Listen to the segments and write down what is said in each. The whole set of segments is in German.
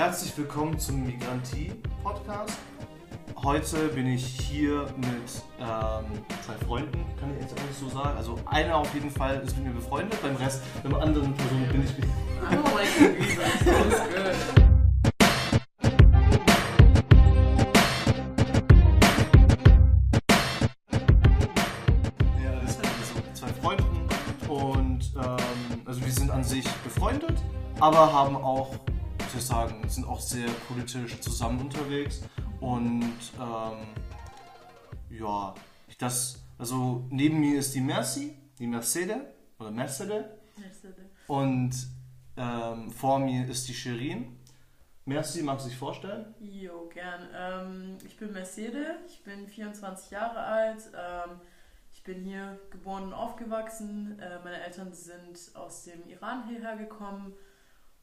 Herzlich willkommen zum Migrantie-Podcast. Heute bin ich hier mit ähm, zwei Freunden, kann ich jetzt eigentlich so sagen. Also einer auf jeden Fall ist mit mir befreundet, beim Rest, beim anderen Person bin ich mit. Oh mein Gott, sounds good. Ja, das sind so zwei Freunden und ähm, also wir sind an sich befreundet, aber haben auch, ich sagen, sind auch sehr politisch zusammen unterwegs und ähm, ja, das, also neben mir ist die Merci, die Mercedes oder Mercedes und ähm, vor mir ist die Shirin. Merci, magst du dich vorstellen? Jo, gern. Ähm, ich bin Mercedes, ich bin 24 Jahre alt. Ähm, ich bin hier geboren und aufgewachsen. Äh, meine Eltern sind aus dem Iran hierher gekommen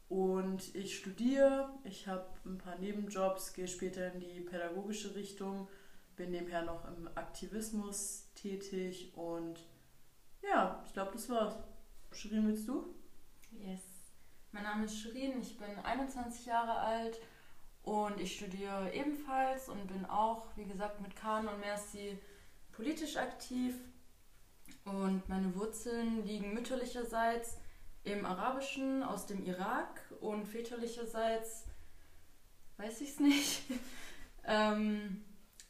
und ich studiere. Ich habe ein paar Nebenjobs, gehe später in die pädagogische Richtung, bin nebenher noch im Aktivismus tätig und ja, ich glaube, das war's. Shirin, willst du? Yes. Mein Name ist Shirin, ich bin 21 Jahre alt und ich studiere ebenfalls und bin auch, wie gesagt, mit Khan und Merci politisch aktiv. Und meine Wurzeln liegen mütterlicherseits im Arabischen aus dem Irak und väterlicherseits weiß ich es nicht. ähm,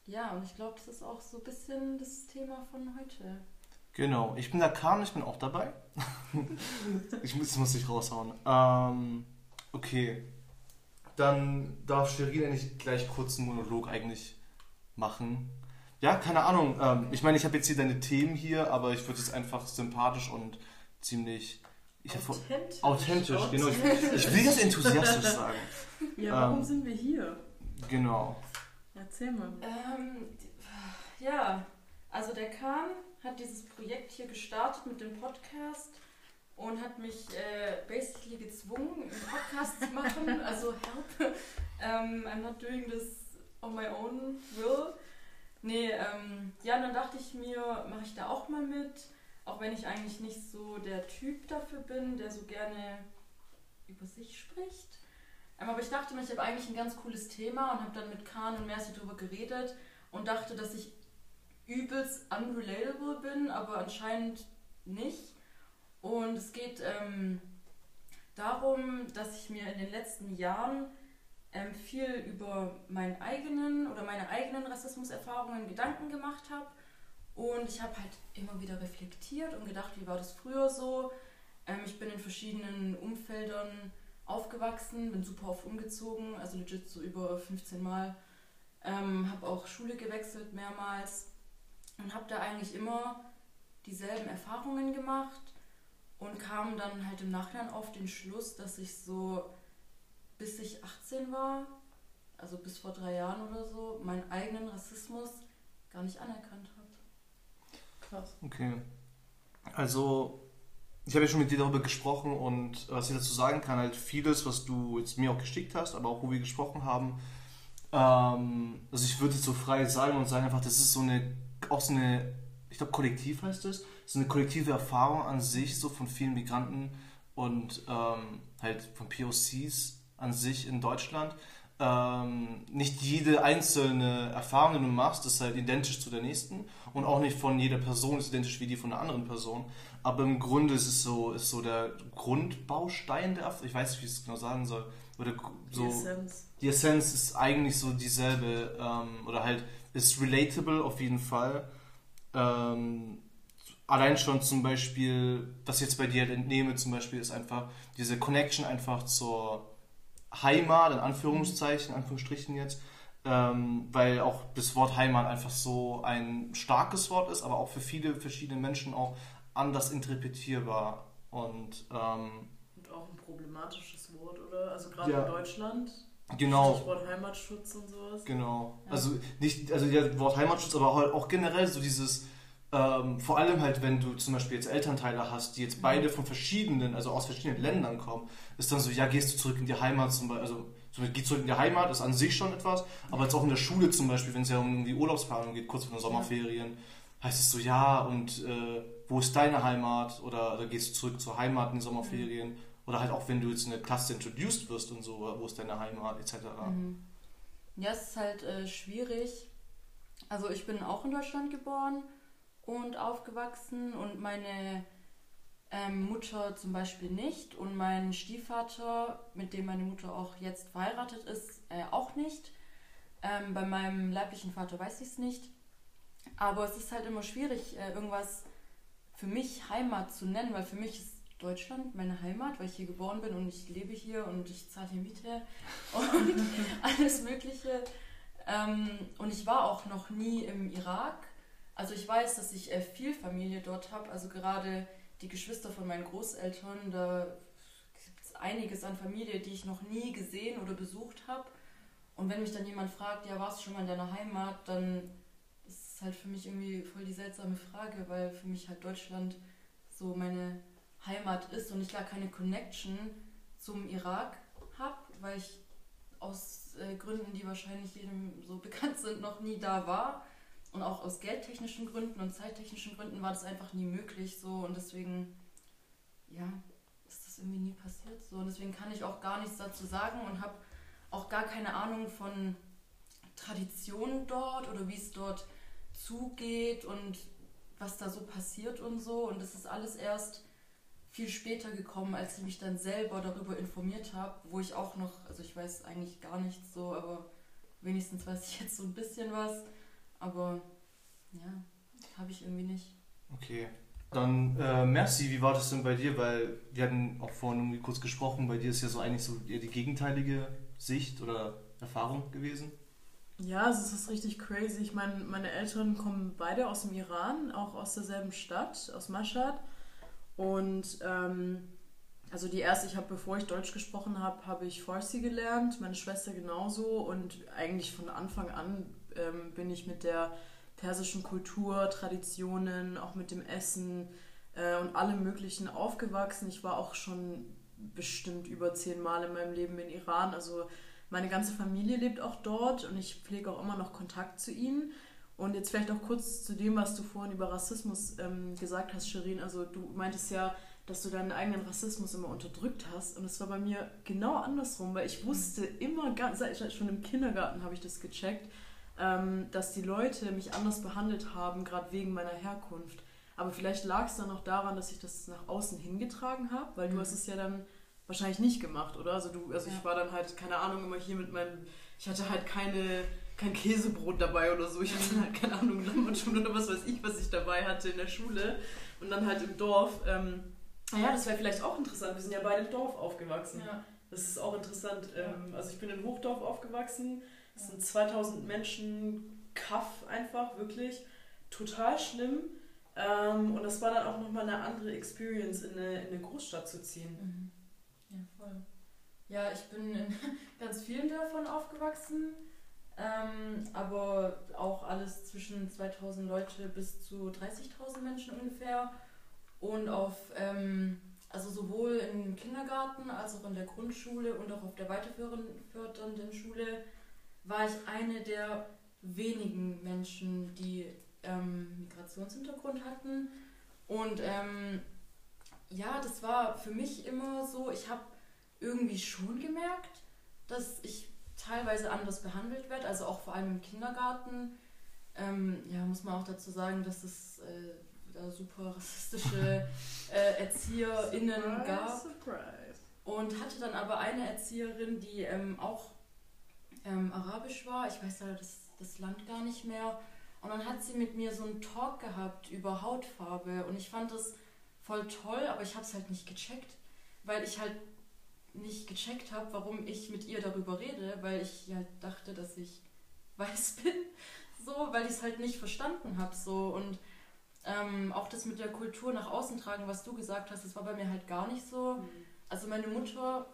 ja, und ich glaube, das ist auch so ein bisschen das Thema von heute. Genau, ich bin der Kahn, ich bin auch dabei. ich muss, das muss ich raushauen. Ähm, okay, dann darf Shirin eigentlich gleich kurz einen Monolog eigentlich machen. Ja, keine Ahnung. Ähm, ich meine, ich habe jetzt hier deine Themen hier, aber ich würde es einfach sympathisch und ziemlich Authentisch. authentisch. Genau, ich, ich will das enthusiastisch sagen. Ja, warum Ähm, sind wir hier? Genau. Erzähl mal. Ähm, ja, also der Kahn hat dieses Projekt hier gestartet mit dem Podcast und hat mich äh, basically gezwungen, einen Podcast zu machen. Also help. Ähm, I'm not doing this on my own will. Nee, ähm, ja, dann dachte ich mir, mache ich da auch mal mit. Auch wenn ich eigentlich nicht so der Typ dafür bin, der so gerne über sich spricht. Ähm, aber ich dachte mir, ich habe eigentlich ein ganz cooles Thema und habe dann mit Kahn und Mercy drüber geredet und dachte, dass ich übelst unrelatable bin, aber anscheinend nicht. Und es geht ähm, darum, dass ich mir in den letzten Jahren ähm, viel über meinen eigenen oder meine eigenen Rassismuserfahrungen Gedanken gemacht habe. Und ich habe halt immer wieder reflektiert und gedacht, wie war das früher so? Ähm, ich bin in verschiedenen Umfeldern aufgewachsen, bin super oft umgezogen, also legit so über 15 Mal. Ähm, habe auch Schule gewechselt mehrmals und habe da eigentlich immer dieselben Erfahrungen gemacht und kam dann halt im Nachhinein auf den Schluss, dass ich so bis ich 18 war, also bis vor drei Jahren oder so, meinen eigenen Rassismus gar nicht anerkannt habe. Krass. Okay. Also, ich habe ja schon mit dir darüber gesprochen und was ich dazu sagen kann, halt vieles, was du jetzt mir auch geschickt hast, aber auch wo wir gesprochen haben, ähm, also ich würde so frei sagen und sagen einfach, das ist so eine, auch so eine, ich glaube kollektiv heißt es, so eine kollektive Erfahrung an sich, so von vielen Migranten und ähm, halt von POCs an sich in Deutschland. Ähm, nicht jede einzelne Erfahrung, die du machst, ist halt identisch zu der nächsten und auch nicht von jeder Person ist identisch wie die von einer anderen Person. Aber im Grunde ist es so, ist so der Grundbaustein der Erfahrung, ich weiß nicht, wie ich es genau sagen soll, oder so, Die Essenz. die Essenz ist eigentlich so dieselbe ähm, oder halt ist relatable auf jeden Fall. Ähm, allein schon zum Beispiel, was ich jetzt bei dir halt entnehme, zum Beispiel ist einfach diese Connection einfach zur Heimat, in Anführungszeichen, Anführungsstrichen jetzt, ähm, weil auch das Wort Heimat einfach so ein starkes Wort ist, aber auch für viele verschiedene Menschen auch anders interpretierbar und ähm, Und auch ein problematisches Wort, oder? Also gerade Ja. in Deutschland. genau. Stichwort Heimatschutz und sowas. Genau. Ja. Also nicht, also das Wort Heimatschutz, aber auch generell so dieses, ähm, vor allem halt, wenn du zum Beispiel jetzt Elternteile hast, die jetzt beide von verschiedenen, also aus verschiedenen Ländern kommen, ist dann so, ja, gehst du zurück in die Heimat zum Beispiel, also zum Beispiel, geh zurück in die Heimat, ist an sich schon etwas, aber jetzt auch in der Schule zum Beispiel, wenn es ja um die Urlaubsplanung geht, kurz vor den Sommerferien, heißt es so, ja, und äh, wo ist deine Heimat? Oder, oder gehst du zurück zur Heimat in den Sommerferien? Oder halt auch wenn du jetzt in eine Klasse introduced wirst und so, wo ist deine Heimat etc. Mhm. Ja, es ist halt äh, schwierig. Also ich bin auch in Deutschland geboren und aufgewachsen und meine ähm, Mutter zum Beispiel nicht und mein Stiefvater, mit dem meine Mutter auch jetzt verheiratet ist, äh, auch nicht. Ähm, bei meinem leiblichen Vater weiß ich es nicht. Aber es ist halt immer schwierig, äh, irgendwas für mich Heimat zu nennen, weil für mich ist Deutschland meine Heimat, weil ich hier geboren bin und ich lebe hier und ich zahle hier Miete und alles Mögliche. Ähm, und ich war auch noch nie im Irak. Also ich weiß, dass ich äh, viel Familie dort habe. Also gerade die Geschwister von meinen Großeltern, da gibt es einiges an Familie, die ich noch nie gesehen oder besucht habe. Und wenn mich dann jemand fragt, ja, warst du schon mal in deiner Heimat, dann ist es halt für mich irgendwie voll die seltsame Frage, weil für mich halt Deutschland so meine Heimat ist und ich gar keine Connection zum Irak habe, weil ich aus äh, Gründen, die wahrscheinlich jedem so bekannt sind, noch nie da war. Und auch aus geldtechnischen Gründen und zeittechnischen Gründen war das einfach nie möglich so und deswegen, ja, ist das irgendwie nie passiert so. Und deswegen kann ich auch gar nichts dazu sagen und habe auch gar keine Ahnung von Traditionen dort oder wie es dort zugeht und was da so passiert und so. Und das ist alles erst viel später gekommen, als ich mich dann selber darüber informiert habe, wo ich auch noch, also ich weiß eigentlich gar nichts so, aber wenigstens weiß ich jetzt so ein bisschen was. Aber ja, habe ich irgendwie nicht. Okay. Dann, äh, merci, wie war das denn bei dir? Weil wir hatten auch vorhin irgendwie kurz gesprochen, bei dir ist ja so eigentlich so eher die gegenteilige Sicht oder Erfahrung gewesen. Ja, also es ist richtig crazy. Ich meine, meine Eltern kommen beide aus dem Iran, auch aus derselben Stadt, aus Mashhad. Und ähm, also die erste, ich habe, bevor ich Deutsch gesprochen habe, habe ich Farsi gelernt, meine Schwester genauso. Und eigentlich von Anfang an ähm, bin ich mit der persischen Kultur, Traditionen, auch mit dem Essen äh, und allem Möglichen aufgewachsen. Ich war auch schon bestimmt über zehn Mal in meinem Leben in Iran. Also meine ganze Familie lebt auch dort und ich pflege auch immer noch Kontakt zu ihnen. Und jetzt vielleicht auch kurz zu dem, was du vorhin über Rassismus ähm, gesagt hast, Shirin. Also du meintest ja, dass du deinen eigenen Rassismus immer unterdrückt hast. Und es war bei mir genau andersrum, weil ich wusste immer, seit schon im Kindergarten habe ich das gecheckt, dass die Leute mich anders behandelt haben, gerade wegen meiner Herkunft. Aber vielleicht lag es dann auch daran, dass ich das nach außen hingetragen habe, weil mhm. du hast es ja dann wahrscheinlich nicht gemacht, oder? Also du, also ja. ich war dann halt, keine Ahnung, immer hier mit meinem, ich hatte halt keine, kein Käsebrot dabei oder so. Ich hatte mhm. halt, keine Ahnung, Lammertun oder was weiß ich, was ich dabei hatte in der Schule. Und dann halt im Dorf. Ähm, naja, das wäre vielleicht auch interessant. Wir sind ja beide im Dorf aufgewachsen. Ja. Das ist auch interessant. Ähm, also ich bin in Hochdorf aufgewachsen. Das sind 2000 Menschen, Kaff einfach, wirklich. Total schlimm. Ähm, und das war dann auch nochmal eine andere Experience, in eine, in eine Großstadt zu ziehen. Mhm. Ja, voll. Ja, ich bin in ganz vielen Dörfern aufgewachsen, ähm, aber auch alles zwischen 2000 Leute bis zu 30.000 Menschen ungefähr. Und auf, ähm, also sowohl im Kindergarten als auch in der Grundschule und auch auf der weiterführenden Schule war ich eine der wenigen Menschen, die ähm, Migrationshintergrund hatten. Und ähm, ja, das war für mich immer so, ich habe irgendwie schon gemerkt, dass ich teilweise anders behandelt werde, also auch vor allem im Kindergarten. Ähm, ja, muss man auch dazu sagen, dass es äh, da super rassistische äh, ErzieherInnen surprise, gab. Surprise. Und hatte dann aber eine Erzieherin, die ähm, auch ähm, arabisch war. Ich weiß ja das, das Land gar nicht mehr. Und dann hat sie mit mir so einen Talk gehabt über Hautfarbe. Und ich fand das voll toll, aber ich habe es halt nicht gecheckt, weil ich halt nicht gecheckt habe, warum ich mit ihr darüber rede, weil ich ja dachte, dass ich weiß bin, so, weil ich es halt nicht verstanden habe, so und ähm, auch das mit der Kultur nach außen tragen, was du gesagt hast, das war bei mir halt gar nicht so. Mhm. Also meine Mutter,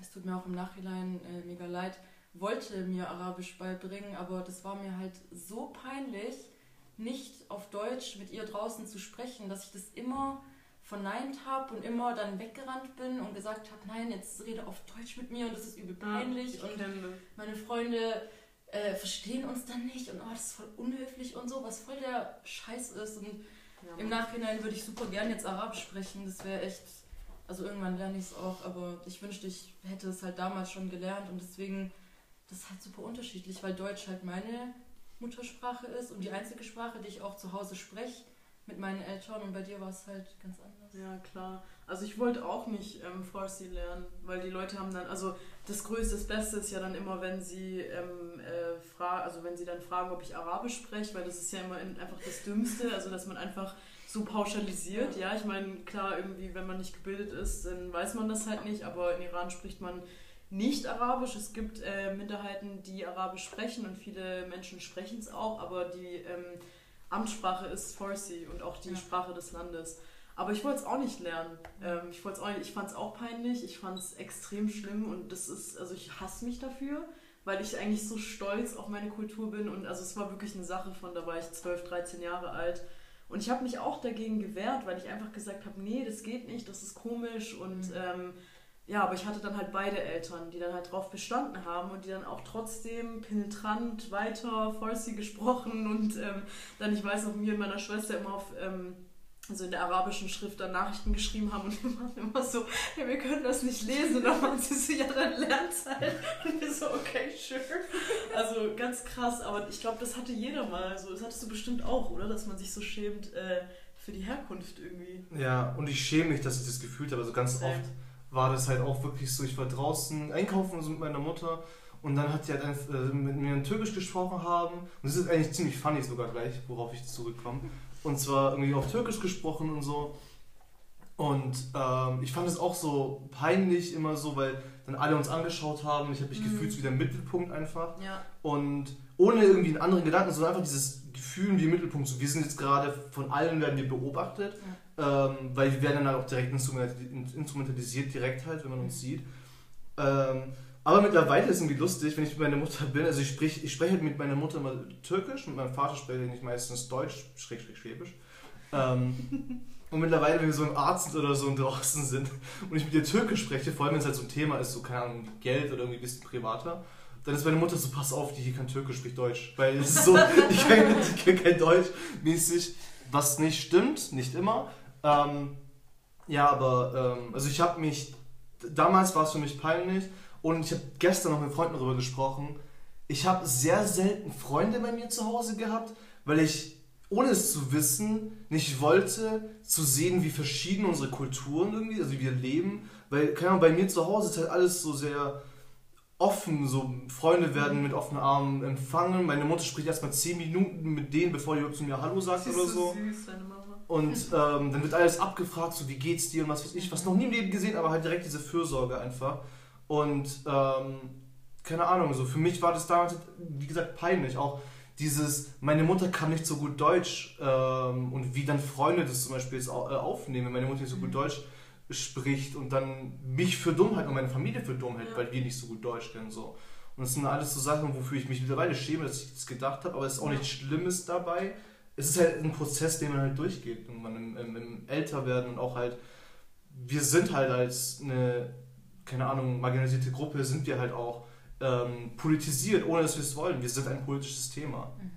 es tut mir auch im Nachhinein äh, mega leid, wollte mir Arabisch beibringen, aber das war mir halt so peinlich, nicht auf Deutsch mit ihr draußen zu sprechen, dass ich das immer verneint habe und immer dann weggerannt bin und gesagt habe, nein, jetzt rede auf Deutsch mit mir und das ist übel peinlich ja, und meine Freunde äh, verstehen uns dann nicht und oh, das ist voll unhöflich und so, was voll der Scheiß ist und ja. im Nachhinein würde ich super gern jetzt Arabisch sprechen, das wäre echt Also irgendwann lerne ich es auch, aber ich wünschte, ich hätte es halt damals schon gelernt und deswegen, das ist halt super unterschiedlich, weil Deutsch halt meine Muttersprache ist und die einzige Sprache, die ich auch zu Hause spreche mit meinen Eltern und bei dir war es halt ganz anders. Ja, klar. Also ich wollte auch nicht ähm, Farsi lernen, weil die Leute haben dann, also das Größte, das Beste ist ja dann immer, wenn sie ähm, äh, fragen, also wenn sie dann fragen, ob ich Arabisch spreche, weil das ist ja immer in, einfach das Dümmste, also dass man einfach so pauschalisiert. Ja, ich meine, klar, irgendwie, wenn man nicht gebildet ist, dann weiß man das halt nicht, aber in Iran spricht man nicht Arabisch. Es gibt äh, Minderheiten, die Arabisch sprechen und viele Menschen sprechen es auch, aber die ähm, Amtssprache ist Farsi und auch die ja. Sprache des Landes. Aber ich wollte es auch nicht lernen. Ähm, ich wollte ich fand es auch peinlich, ich fand es extrem schlimm und das ist, also ich hasse mich dafür, weil ich eigentlich so stolz auf meine Kultur bin und also es war wirklich eine Sache von, da war ich 12, 13 Jahre alt. Und ich habe mich auch dagegen gewehrt, weil ich einfach gesagt habe, nee, das geht nicht, das ist komisch und mhm. ähm, ja, aber ich hatte dann halt beide Eltern, die dann halt drauf bestanden haben und die dann auch trotzdem penetrant weiter Farsi gesprochen und ähm, dann, ich weiß noch, mir und meiner Schwester immer auf, ähm, also in der arabischen Schrift dann Nachrichten geschrieben haben und wir waren immer so, ja, wir können das nicht lesen und dann waren sie so, ja, dann lernt halt. Und wir so, okay, sure. Also ganz krass, aber ich glaube, das hatte jeder mal, also das hattest du bestimmt auch, oder? Dass man sich so schämt äh, für die Herkunft irgendwie. Ja, und ich schäme mich, dass ich das gefühlt habe, also ganz Same. oft war das halt auch wirklich so, ich war draußen einkaufen so mit meiner Mutter und dann hat sie halt ein, äh, mit mir in Türkisch gesprochen haben und das ist eigentlich ziemlich funny sogar gleich, worauf ich zurückkomme. Und zwar irgendwie auf Türkisch gesprochen und so. Und ähm, ich fand es auch so peinlich immer so, weil dann alle uns angeschaut haben. Ich habe mich mhm. gefühlt wie der Mittelpunkt einfach. Ja. Und ohne irgendwie einen anderen Gedanken, sondern einfach dieses Gefühl wie Mittelpunkt. So, wir sind jetzt gerade von allen werden wir beobachtet. Ja ähm, weil wir werden dann halt auch direkt instrumentalisiert, direkt halt, wenn man uns sieht. Ähm, aber mittlerweile ist es irgendwie lustig, wenn ich mit meiner Mutter bin. Also ich spreche ich sprech halt mit meiner Mutter immer Türkisch, mit meinem Vater spreche ich meistens Deutsch, schräg, schräg, Schwäbisch. Ähm, und mittlerweile, wenn wir so im Arzt oder so draußen sind und ich mit ihr Türkisch spreche, vor allem wenn es halt so ein Thema ist, so keine Ahnung, Geld oder irgendwie ein bisschen privater, dann ist meine Mutter so, pass auf, die hier kann Türkisch, spricht Deutsch. Weil es ist so, ich kann, ich kann kein Deutsch mäßig, was nicht stimmt, nicht immer. Ähm, ja, aber ähm, also ich habe mich, damals war es für mich peinlich und ich habe gestern noch mit Freunden darüber gesprochen. Ich habe sehr selten Freunde bei mir zu Hause gehabt, weil ich, ohne es zu wissen, nicht wollte zu sehen, wie verschieden unsere Kulturen irgendwie, also wie wir leben. Weil, keine Ahnung, bei mir zu Hause ist halt alles so sehr offen, so Freunde werden mit offenen Armen empfangen. Meine Mutter spricht erstmal 10 Minuten mit denen, bevor die zu mir Hallo sagt oder so. Süß, deine Mama. Und ähm, dann wird alles abgefragt, so wie geht's dir und was weiß ich, was noch nie im Leben gesehen, aber halt direkt diese Fürsorge einfach. Und ähm, keine Ahnung, so für mich war das damals, wie gesagt, peinlich. Auch dieses, meine Mutter kann nicht so gut Deutsch ähm, und wie dann Freunde das zum Beispiel jetzt äh, aufnehmen, wenn meine Mutter nicht so gut mhm. Deutsch spricht und dann mich für dumm hält und meine Familie für dumm hält, ja. weil wir nicht so gut Deutsch kennen. So. Und das sind alles so Sachen, wofür ich mich mittlerweile schäme, dass ich das gedacht habe, aber es ist auch nichts Schlimmes dabei es ist halt ein Prozess, den man halt durchgeht, irgendwann im, im, im Älterwerden und auch halt, wir sind halt als eine, keine Ahnung, marginalisierte Gruppe, sind wir halt auch ähm, politisiert, ohne dass wir es wollen. Wir sind ein politisches Thema. Mhm.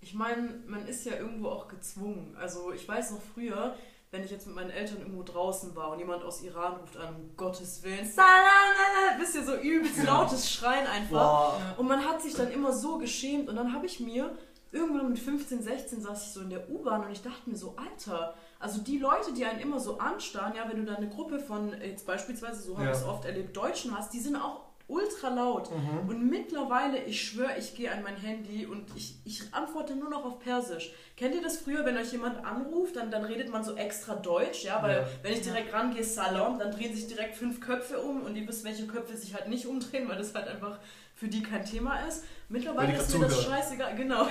Ich meine, man ist ja irgendwo auch gezwungen. Also ich weiß noch früher, wenn ich jetzt mit meinen Eltern irgendwo draußen war und jemand aus Iran ruft an, um Gottes Willen, Salam, wisst ihr, so übelst lautes Schreien einfach. Wow. Und man hat sich dann immer so geschämt und dann habe ich mir irgendwann mit 15, 16 saß ich so in der U-Bahn und ich dachte mir so, Alter, also die Leute, die einen immer so anstarren, ja, wenn du da eine Gruppe von, jetzt beispielsweise, so habe ja. ich es oft erlebt, Deutschen hast, die sind auch ultra laut. Mhm. Und mittlerweile, ich schwöre, ich gehe an mein Handy und ich, ich antworte nur noch auf Persisch. Kennt ihr das früher, wenn euch jemand anruft, dann, dann redet man so extra Deutsch, ja, weil ja. wenn ich direkt rangehe, Salon, dann drehen sich direkt fünf Köpfe um und ihr wisst, welche Köpfe sich halt nicht umdrehen, weil das halt einfach für die kein Thema ist. Mittlerweile ist mir das scheißegal, genau.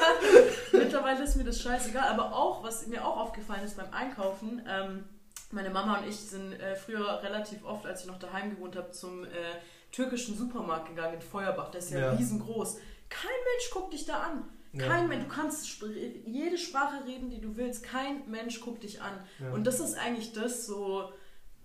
Mittlerweile ist mir das scheißegal, aber auch, was mir auch aufgefallen ist beim Einkaufen, ähm, meine Mama und ich sind äh, früher relativ oft, als ich noch daheim gewohnt habe, zum äh, türkischen Supermarkt gegangen in Feuerbach. Der ist ja, ja, riesengroß. Kein Mensch guckt dich da an. Kein ja. Mensch, du kannst jede Sprache reden, die du willst. Kein Mensch guckt dich an. Ja. Und das ist eigentlich das so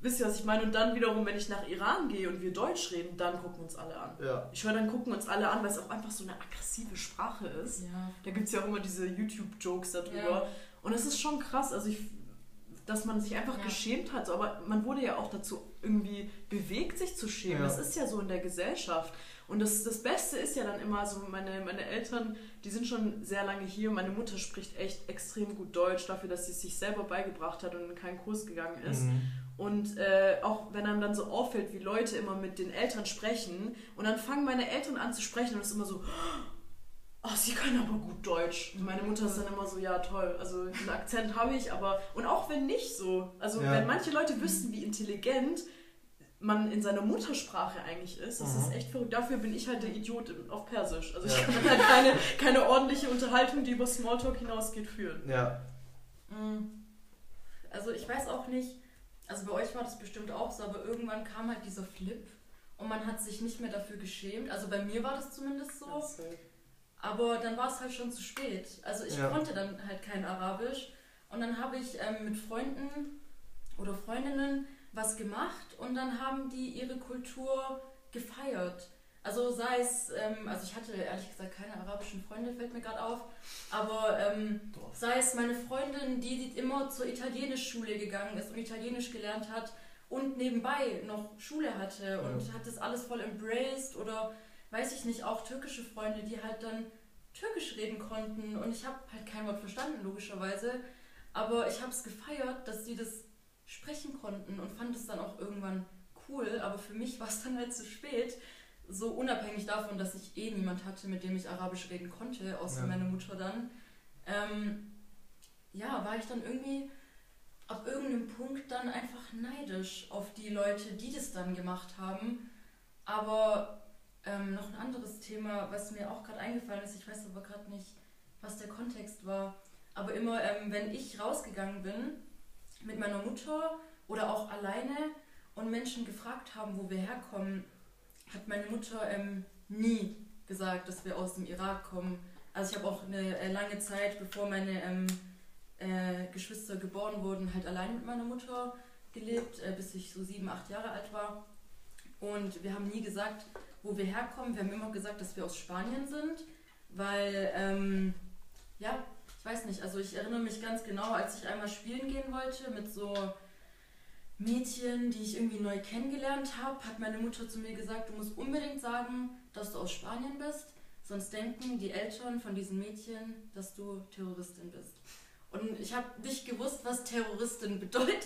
Wisst ihr, was ich meine? Und dann wiederum, wenn ich nach Iran gehe und wir Deutsch reden, dann gucken uns alle an. Ja. Ich höre, dann gucken uns alle an, weil es auch einfach so eine aggressive Sprache ist. Ja. Da gibt es ja auch immer diese YouTube-Jokes darüber. Ja. Und es ist schon krass. Also ich, dass man sich einfach Ja. geschämt hat. So, Aber man wurde ja auch dazu irgendwie bewegt, sich zu schämen. Ja. Das ist ja so in der Gesellschaft. Und das, das Beste ist ja dann immer so, meine, meine Eltern, die sind schon sehr lange hier und meine Mutter spricht echt extrem gut Deutsch dafür, dass sie es sich selber beigebracht hat und in keinen Kurs gegangen ist. Mhm. Und äh, auch wenn einem dann so auffällt, wie Leute immer mit den Eltern sprechen und dann fangen meine Eltern an zu sprechen und es ist immer so, oh, sie können aber gut Deutsch. Und meine Mutter ist dann immer so, ja toll, also einen Akzent habe ich, aber und auch wenn nicht so, also Ja. wenn manche Leute wüssten, wie intelligent man in seiner Muttersprache eigentlich ist, das Mhm. ist echt verrückt. Dafür bin ich halt der Idiot auf Persisch. Also Ja. ich kann halt keine, keine ordentliche Unterhaltung, die über Smalltalk hinausgeht, führen. Ja. Mm. Also ich weiß auch nicht, also bei euch war das bestimmt auch so, aber irgendwann kam halt dieser Flip und man hat sich nicht mehr dafür geschämt. Also bei mir war das zumindest so. Aber dann war es halt schon zu spät. Also ich Ja. konnte dann halt kein Arabisch. Und dann habe ich ähm, mit Freunden oder Freundinnen was gemacht und dann haben die ihre Kultur gefeiert. Also sei es, ähm, also ich hatte ehrlich gesagt keine arabischen Freunde, fällt mir gerade auf, aber ähm, sei es meine Freundin, die, die immer zur Italienischschule gegangen ist und Italienisch gelernt hat und nebenbei noch Schule hatte und Ja. hat das alles voll embraced oder weiß ich nicht, auch türkische Freunde, die halt dann Türkisch reden konnten. Und ich habe halt kein Wort verstanden, logischerweise, aber ich habe es gefeiert, dass sie das sprechen konnten und fand es dann auch irgendwann cool, aber für mich war es dann halt zu spät, so unabhängig davon, dass ich eh niemand hatte, mit dem ich Arabisch reden konnte, außer Ja. meine Mutter dann. Ähm, ja, war ich dann irgendwie ab irgendeinem Punkt dann einfach neidisch auf die Leute, die das dann gemacht haben. Aber ähm, noch ein anderes Thema, was mir auch gerade eingefallen ist, ich weiß aber gerade nicht, was der Kontext war. Aber immer, ähm, wenn ich rausgegangen bin mit meiner Mutter oder auch alleine und Menschen gefragt haben, wo wir herkommen, hat meine Mutter ähm, nie gesagt, dass wir aus dem Irak kommen. Also ich habe auch eine äh, lange Zeit, bevor meine ähm, äh, Geschwister geboren wurden, halt allein mit meiner Mutter gelebt, äh, bis ich so sieben, acht Jahre alt war. Und wir haben nie gesagt, wo wir herkommen. Wir haben immer gesagt, dass wir aus Spanien sind, weil, ähm, ja, ich weiß nicht, also ich erinnere mich ganz genau, als ich einmal spielen gehen wollte mit so Mädchen, die ich irgendwie neu kennengelernt habe, hat meine Mutter zu mir gesagt, du musst unbedingt sagen, dass du aus Spanien bist, sonst denken die Eltern von diesen Mädchen, dass du Terroristin bist. Und ich habe nicht gewusst, was Terroristin bedeutet.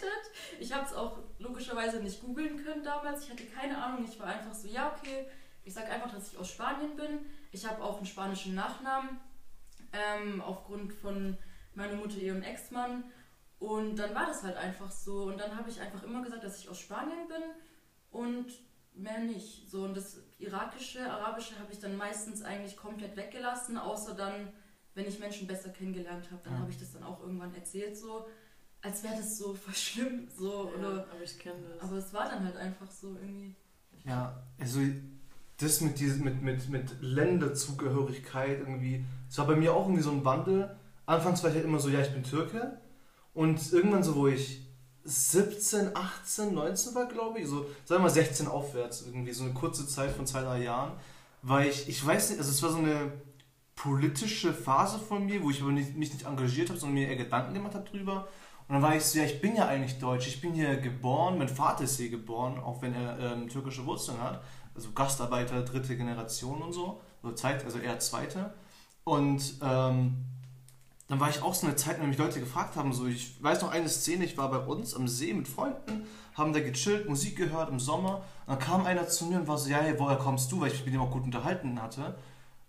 Ich habe es auch logischerweise nicht googeln können damals. Ich hatte keine Ahnung. Ich war einfach so, ja, okay. Ich sage einfach, dass ich aus Spanien bin. Ich habe auch einen spanischen Nachnamen ähm, aufgrund von meiner Mutter, ihrem Ex-Mann. Und dann war das halt einfach so. Und dann habe ich einfach immer gesagt, dass ich aus Spanien bin und mehr nicht. So, und das irakische, arabische habe ich dann meistens eigentlich komplett weggelassen, außer dann, wenn ich Menschen besser kennengelernt habe, dann Ja. habe ich das dann auch irgendwann erzählt, so, als wäre das so voll schlimm. So, Ja, oder, aber ich kenne das. aber es war dann halt einfach so irgendwie. Ja, also das mit, diesem, mit, mit, mit Länderzugehörigkeit irgendwie, es war bei mir auch irgendwie so ein Wandel. Anfangs war ich halt immer so, ja, ich bin Türke. Und irgendwann so, wo ich 17, 18, 19 war, glaube ich, so, sagen wir mal 16 aufwärts, irgendwie so eine kurze Zeit von zwei, drei Jahren, weil ich, ich weiß nicht, also es war so eine politische Phase von mir, wo ich aber nicht, mich nicht engagiert habe, sondern mir eher Gedanken gemacht habe drüber. Und dann war ich so, ja, ich bin ja eigentlich deutsch, ich bin hier geboren, mein Vater ist hier geboren, auch wenn er ähm, türkische Wurzeln hat, also Gastarbeiter dritte Generation und so, also, Zeit, also eher zweite. Und ähm, dann war ich auch so eine Zeit, der mich Leute gefragt haben, so, ich weiß noch eine Szene, ich war bei uns am See mit Freunden, haben da gechillt, Musik gehört im Sommer, dann kam einer zu mir und war so, ja, hey, woher kommst du, weil ich mich mit ihm auch gut unterhalten hatte.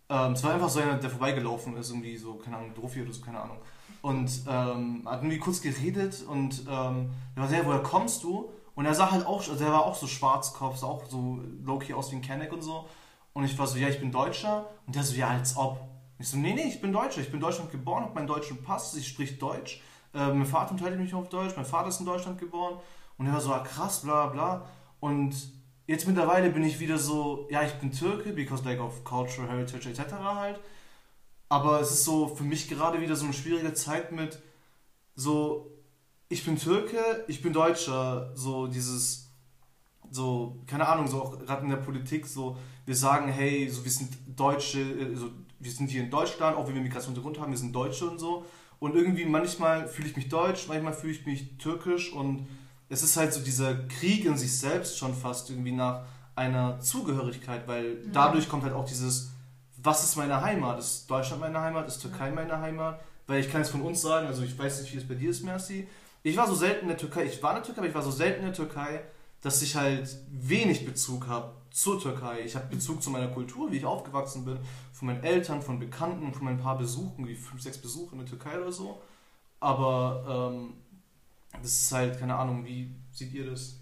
Ähm, es war einfach so einer, der vorbeigelaufen ist, irgendwie so, keine Ahnung, Profi oder so, keine Ahnung. Und ähm, hat irgendwie kurz geredet und ähm, der war so, ja, woher kommst du? Und er sah halt auch, also er war auch so Schwarzkopf, sah auch so low-key aus wie ein Kenneck und so. Und ich war so, ja, ich bin Deutscher. Und der so, ja, als ob. Ich so, nee, nee, ich bin Deutscher. Ich bin in Deutschland geboren, habe meinen deutschen Pass, ich sprich Deutsch. Äh, mein Vater unterhält mich auf Deutsch, mein Vater ist in Deutschland geboren. Und er war so, ah, krass, bla bla. Und jetzt mittlerweile bin ich wieder so, ja, ich bin Türke, because like of cultural heritage etc. halt. Aber es ist so für mich gerade wieder so eine schwierige Zeit mit so, ich bin Türke, ich bin Deutscher, so dieses, so, keine Ahnung, so auch gerade in der Politik, so, wir sagen, hey, so, wir sind Deutsche, äh, so, wir sind hier in Deutschland, auch wenn wir Migrationshintergrund haben, wir sind Deutsche und so. Und irgendwie manchmal fühle ich mich deutsch, manchmal fühle ich mich türkisch und es ist halt so dieser Krieg in sich selbst schon fast irgendwie nach einer Zugehörigkeit, weil Mhm. dadurch kommt halt auch dieses, was ist meine Heimat? Ist Deutschland meine Heimat? Ist Türkei meine Heimat? Weil ich kann es von uns sagen, also ich weiß nicht, wie es bei dir ist, Merci. Ich war so selten in der Türkei, ich war in der Türkei, aber ich war so selten in der Türkei, dass ich halt wenig Bezug habe zur Türkei. Ich habe Bezug zu meiner Kultur, wie ich aufgewachsen bin, von meinen Eltern, von Bekannten, von ein paar Besuchen, wie fünf, sechs Besuche in der Türkei oder so. Aber ähm, das ist halt, keine Ahnung, wie seht ihr das?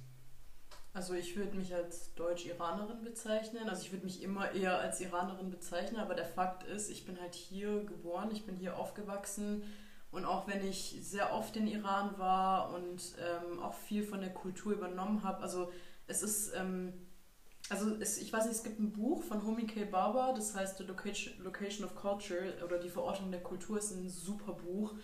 Also ich würde mich als Deutsch-Iranerin bezeichnen. Also ich würde mich immer eher als Iranerin bezeichnen, aber der Fakt ist, ich bin halt hier geboren, ich bin hier aufgewachsen und auch wenn ich sehr oft in Iran war und ähm, auch viel von der Kultur übernommen habe, also es ist, ähm, also es, ich weiß nicht, es gibt ein Buch von Homi K. Baba, das heißt The Location, of Culture oder die Verortung der Kultur, ist ein super Buch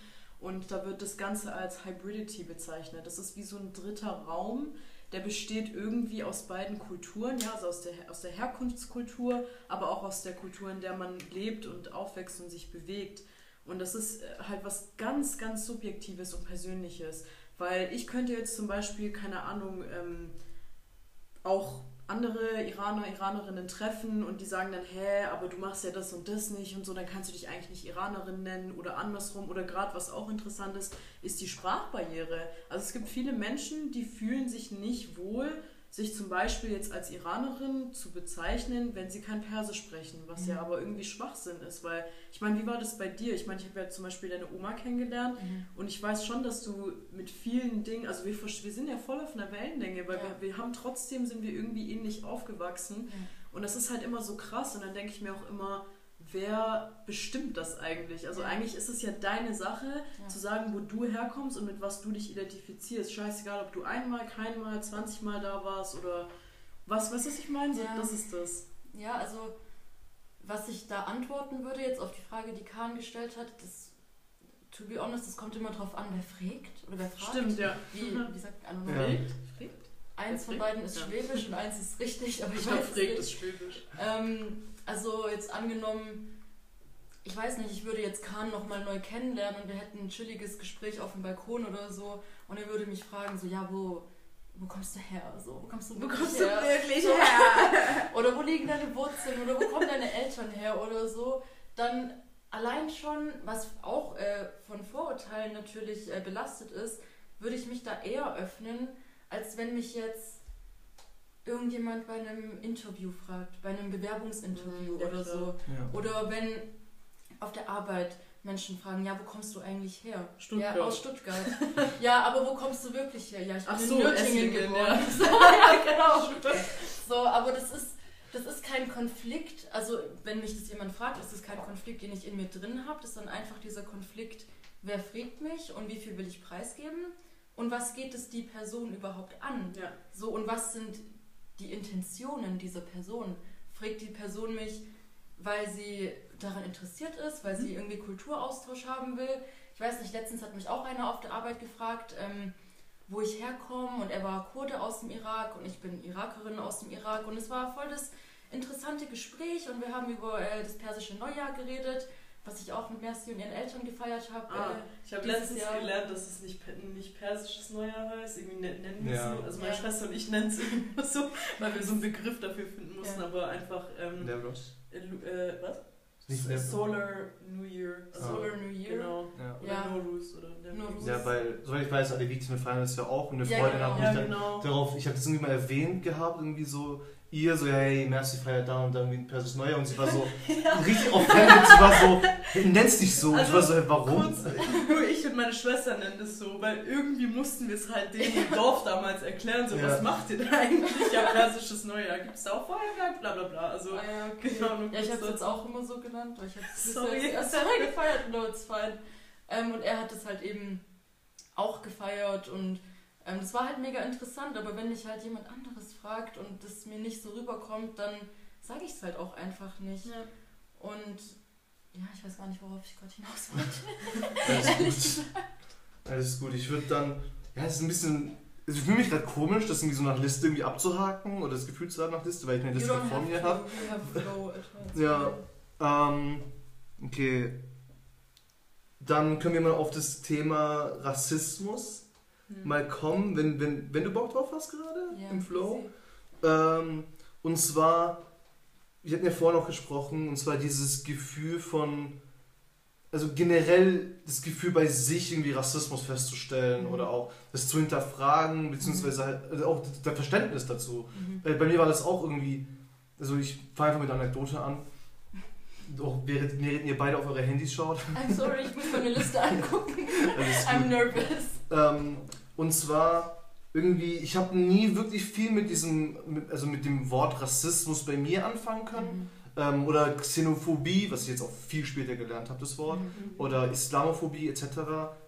und da wird das Ganze als Hybridity bezeichnet. Das ist wie so ein dritter Raum, der besteht irgendwie aus beiden Kulturen, ja, also aus der, aus der Herkunftskultur, aber auch aus der Kultur, in der man lebt und aufwächst und sich bewegt. Und das ist äh, halt was ganz, ganz Subjektives und Persönliches. Weil ich könnte jetzt zum Beispiel, keine Ahnung, ähm, auch andere Iraner, Iranerinnen treffen und die sagen dann, hä, aber du machst ja das und das nicht und so, dann kannst du dich eigentlich nicht Iranerin nennen oder andersrum. Oder gerade was auch interessant ist, ist die Sprachbarriere. Also es gibt viele Menschen, die fühlen sich nicht wohl, sich zum Beispiel jetzt als Iranerin zu bezeichnen, wenn sie kein Persisch sprechen, was ja aber irgendwie Schwachsinn ist, weil ich meine, wie war das bei dir? Ich meine, ich habe ja zum Beispiel deine Oma kennengelernt und ich weiß schon, dass du mit vielen Dingen, also wir, wir sind ja voll auf einer Wellenlänge, weil Ja. wir, wir haben trotzdem, sind wir irgendwie ähnlich aufgewachsen Ja. und das ist halt immer so krass und dann denke ich mir auch immer, wer bestimmt das eigentlich? Also Ja. eigentlich ist es ja deine Sache, Ja. zu sagen, wo du herkommst und mit was du dich identifizierst. Scheißegal, ob du einmal, keinmal, 20 Mal da warst oder was, weißt du, was ich meine? Ja. Das ist das. Ja, also was ich da antworten würde jetzt auf die Frage, die Kahn gestellt hat, das, to be honest, das kommt immer drauf an, wer fragt oder wer fragt. Stimmt, ja. Wie, wie sagt know. Ja. Fragt? Fragt? Eins von beiden ist Ja. Schwäbisch und eins ist richtig, aber ich Ich glaube, weiß es Fragt nicht. ist Schwäbisch. Ähm, also jetzt angenommen, ich weiß nicht, ich würde jetzt Kahn nochmal neu kennenlernen und wir hätten ein chilliges Gespräch auf dem Balkon oder so und er würde mich fragen, so, ja, wo, wo kommst du her? So, wo kommst du Wo wirklich kommst du her? wirklich So. her? Oder wo liegen deine Wurzeln oder wo kommen deine Eltern her oder so, dann allein schon, was auch äh, von Vorurteilen natürlich äh, belastet ist, würde ich mich da eher öffnen, als wenn mich jetzt irgendjemand bei einem Interview fragt, bei einem Bewerbungsinterview Mhm, oder so. Ja. Oder wenn auf der Arbeit Menschen fragen, ja, wo kommst du eigentlich her? Stuttgart. Ja, aus Stuttgart. ja, aber wo kommst du wirklich her? Ja, ich bin Ach in so, Nürtingen geboren. ja. So, ja, genau. So, aber das ist, das ist kein Konflikt. Also, wenn mich das jemand fragt, ist das kein Konflikt, den ich in mir drin habe. Das ist dann einfach dieser Konflikt, wer fragt mich und wie viel will ich preisgeben? Und was geht es die Person überhaupt an? Ja. So, und was sind die Intentionen dieser Person? Fragt die Person mich, weil sie daran interessiert ist, weil sie irgendwie Kulturaustausch haben will? Ich weiß nicht, letztens hat mich auch einer auf der Arbeit gefragt, ähm, wo ich herkomme und er war Kurde aus dem Irak und ich bin Irakerin aus dem Irak und es war voll das interessante Gespräch und wir haben über äh, das persische Neujahr geredet, was ich auch mit Merci und ihren Eltern gefeiert habe. Ah, Äh, ich habe letztens Jahr- gelernt, dass es nicht, nicht persisches Neujahr heißt. Irgendwie ne- nennen wir es Ja. so. Also meine Ja. Schwester und ich nennen es immer so, weil wir so einen Begriff dafür finden mussten. Ja. Aber einfach, ähm, Nevros. äh, äh, was? Nicht Nevros. Solar New Year. Also, Solar New Year. Genau. Ja. Oder Ja. Nowruz oder Nowruz. Ja, weil, soweit ich weiß, Aleviten feiern das ja auch. Und eine Ja, Freundin genau. hat mich Ja, dann genau. darauf, ich habe das irgendwie mal erwähnt gehabt, irgendwie so, ihr so, hey, Merci feiert da und da irgendwie ein persisches Neujahr und sie war so richtig offended, sie war so, hey, nenn's dich so. und ich Also, war so, hey, warum? Kurz, nur ich und meine Schwester nennen das so, weil irgendwie mussten wir es halt denen im Dorf damals erklären, so, Ja. was macht ihr da eigentlich? Ja, persisches Neujahr, gibt es da auch Feuerwerk, bla bla bla. Also, Ah, ja, okay. genau, nur Ja, ich habe es jetzt auch immer so genannt, weil ich habe es Sorry. erst gefeiert, no, it's fine. Ähm, und er hat es halt eben auch gefeiert und ähm, das war halt mega interessant, aber wenn mich halt jemand anderes fragt und das mir nicht so rüberkommt, dann sage ich es halt auch einfach nicht. Ja. Und ja, ich weiß gar nicht, worauf ich gerade hinaus wollte. Alles gut. Alles gut. Ich würde dann, ja, es ist ein bisschen, also ich fühle mich gerade komisch, das irgendwie so nach Liste irgendwie abzuhaken oder das Gefühl zu haben nach Liste, weil ich eine Liste vor have mir habe. Ja. Ähm, okay. dann können wir mal auf das Thema Rassismus hm. mal kommen, wenn, wenn, wenn du Bock drauf hast gerade ja, im Flow. Ähm, und zwar, wir hatten ja vorher noch gesprochen, und zwar dieses Gefühl von, also generell das Gefühl bei sich irgendwie Rassismus festzustellen mhm. oder auch das zu hinterfragen, beziehungsweise mhm. halt also auch das Verständnis dazu. Mhm. Bei, bei mir war das auch irgendwie, also ich fange einfach mit einer Anekdote an. Doch, während, während ihr beide auf eure Handys schaut. I'm sorry, ich muss meine Liste angucken. I'm nervous. Ähm, und zwar irgendwie, ich habe nie wirklich viel mit diesem, mit, also mit dem Wort Rassismus bei mir anfangen können. Mhm. Ähm, oder Xenophobie, was ich jetzt auch viel später gelernt habe, das Wort. Mhm. Oder Islamophobie etc.,